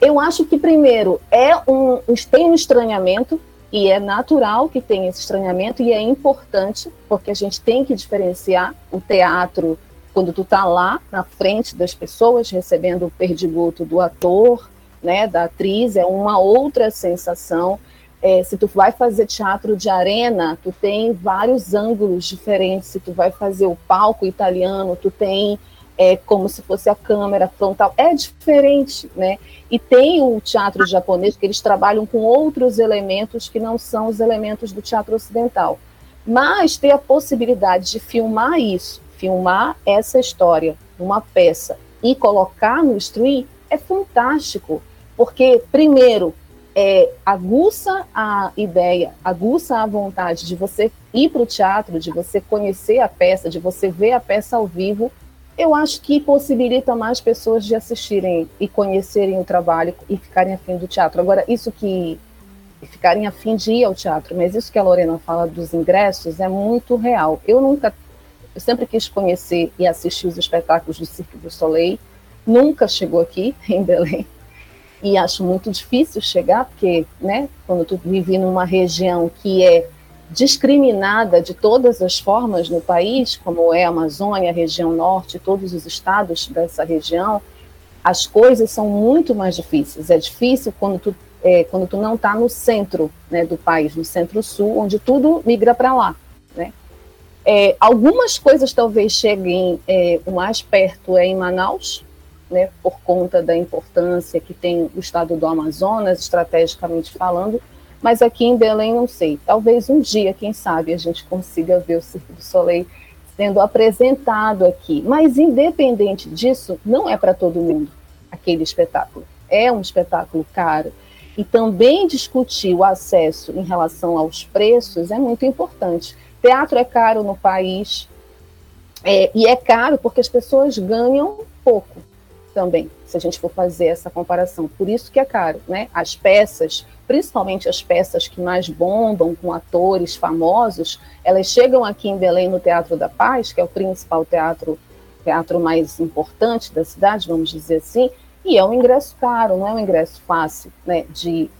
Eu acho que, primeiro, é um, tem um estranhamento, e é natural que tenha esse estranhamento e é importante, porque a gente tem que diferenciar o teatro quando tu tá lá na frente das pessoas recebendo o perdigoto do ator, né, da atriz, é uma outra sensação. É, se tu vai fazer teatro de arena, tu tem vários ângulos diferentes. Se tu vai fazer o palco italiano, tu tem é como se fosse a câmera frontal. É diferente, né? E tem o teatro japonês que eles trabalham com outros elementos que não são os elementos do teatro ocidental. Mas ter a possibilidade de filmar isso, filmar essa história, uma peça e colocar no stream é fantástico, porque primeiro é, aguça a ideia, aguça a vontade de você ir para o teatro, de você conhecer a peça, de você ver a peça ao vivo eu acho que possibilita mais pessoas de assistirem e conhecerem o trabalho e ficarem afim do teatro. Agora, isso que ficarem afim de ir ao teatro, mas isso que a Lorena fala dos ingressos é muito real. Eu nunca, eu sempre quis conhecer e assistir os espetáculos do Cirque du Soleil, nunca chegou aqui em Belém e acho muito difícil chegar porque, né, quando tu vive numa região que é discriminada de todas as formas no país, como é a Amazônia, a região norte, todos os estados dessa região, as coisas são muito mais difíceis. É difícil quando tu, é, quando tu não está no centro né, do país, no centro-sul, onde tudo migra para lá. Né? É, algumas coisas talvez cheguem é, o mais perto é em Manaus, né, por conta da importância que tem o estado do Amazonas, estrategicamente falando, mas aqui em Belém não sei. Talvez um dia, quem sabe, a gente consiga ver o Circo do Soleil sendo apresentado aqui. Mas independente disso, não é para todo mundo aquele espetáculo. É um espetáculo caro. E também discutir o acesso em relação aos preços é muito importante. Teatro é caro no país, é, e é caro porque as pessoas ganham pouco também, se a gente for fazer essa comparação. Por isso que é caro, né? As peças, principalmente as peças que mais bombam com atores famosos, elas chegam aqui em Belém no Teatro da Paz, que é o principal teatro, teatro mais importante da cidade, vamos dizer assim, e é um ingresso caro, não é um ingresso fácil, né? De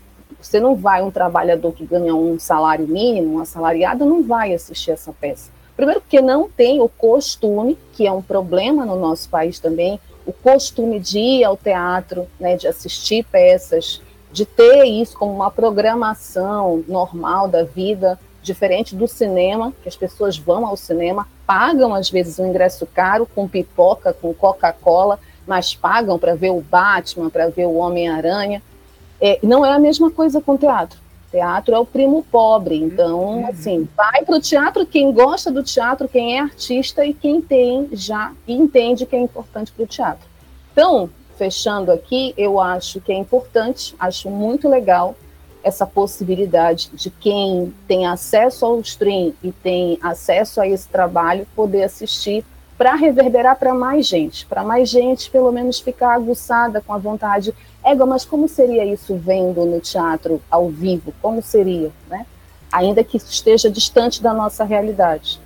você não vai um trabalhador que ganha um salário mínimo, um assalariado, não vai assistir essa peça. Primeiro porque não tem o costume, que é um problema no nosso país também, o costume de ir ao teatro, né, de assistir peças, de ter isso como uma programação normal da vida diferente do cinema, que as pessoas vão ao cinema, pagam às vezes um ingresso caro com pipoca, com Coca-Cola, mas pagam para ver o Batman, para ver o Homem-Aranha. É, não é a mesma coisa com teatro. Teatro é o primo pobre, então, uhum. assim, vai para o teatro quem gosta do teatro, quem é artista e quem tem já e entende que é importante para o teatro. Então, fechando aqui, eu acho que é importante, acho muito legal essa possibilidade de quem tem acesso ao stream e tem acesso a esse trabalho poder assistir para reverberar para mais gente, para mais gente pelo menos ficar aguçada com a vontade. Égua, mas como seria isso vendo no teatro ao vivo? Como seria, né? Ainda que esteja distante da nossa realidade.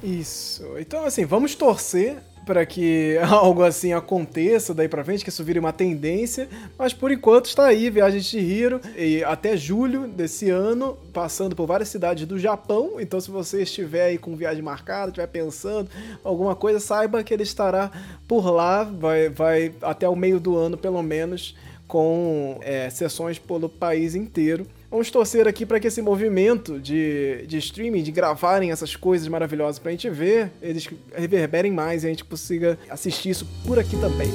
Isso. Então, assim, vamos torcer para que algo assim aconteça daí para frente, que isso vire uma tendência, mas por enquanto está aí Viagem de Chihiro e até julho desse ano, passando por várias cidades do Japão. Então se você estiver aí com viagem marcada, estiver pensando alguma coisa, saiba que ele estará por lá, vai, vai até o meio do ano pelo menos, com é, sessões pelo país inteiro. Vamos torcer aqui para que esse movimento de, de streaming, de gravarem essas coisas maravilhosas para a gente ver, eles reverberem mais e a gente consiga assistir isso por aqui também.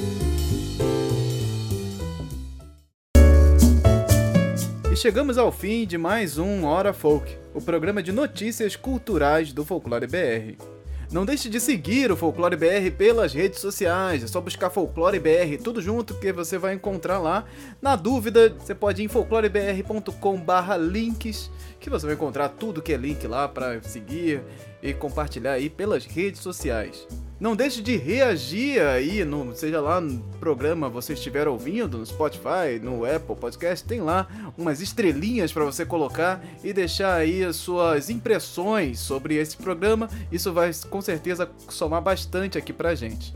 E chegamos ao fim de mais um Hora Folk, o programa de notícias culturais do Folclore BR. Não deixe de seguir o Folclore BR pelas redes sociais. É só buscar Folclore BR tudo junto que você vai encontrar lá. Na dúvida, você pode ir em folclorebr.com/links, que você vai encontrar tudo que é link lá para seguir e compartilhar aí pelas redes sociais. Não deixe de reagir aí, no, seja lá no programa você estiver ouvindo, no Spotify, no Apple Podcast, tem lá umas estrelinhas para você colocar e deixar aí as suas impressões sobre esse programa. Isso vai com certeza somar bastante aqui pra gente.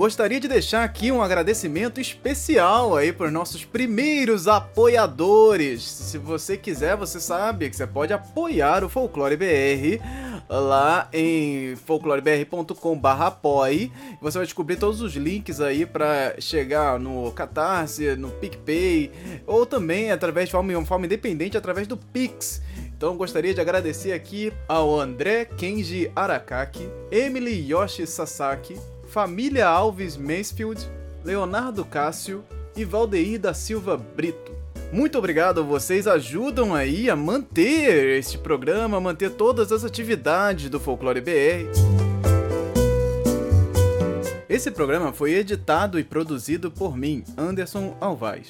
Gostaria de deixar aqui um agradecimento especial aí para os nossos primeiros apoiadores. Se você quiser, você sabe que você pode apoiar o Folclore BR lá em folclorebr.com/apoie. Você vai descobrir todos os links aí para chegar no Catarse, no PicPay ou também através de forma, forma independente através do Pix. Então gostaria de agradecer aqui ao André Kenji Arakaki, Emily Yoshi Sasaki, Família Alves Mansfield, Leonardo Cássio e Valdeir da Silva Brito. Muito obrigado, vocês ajudam aí a manter este programa, a manter todas as atividades do Folclore BR. Esse programa foi editado e produzido por mim, Anderson Alvaz.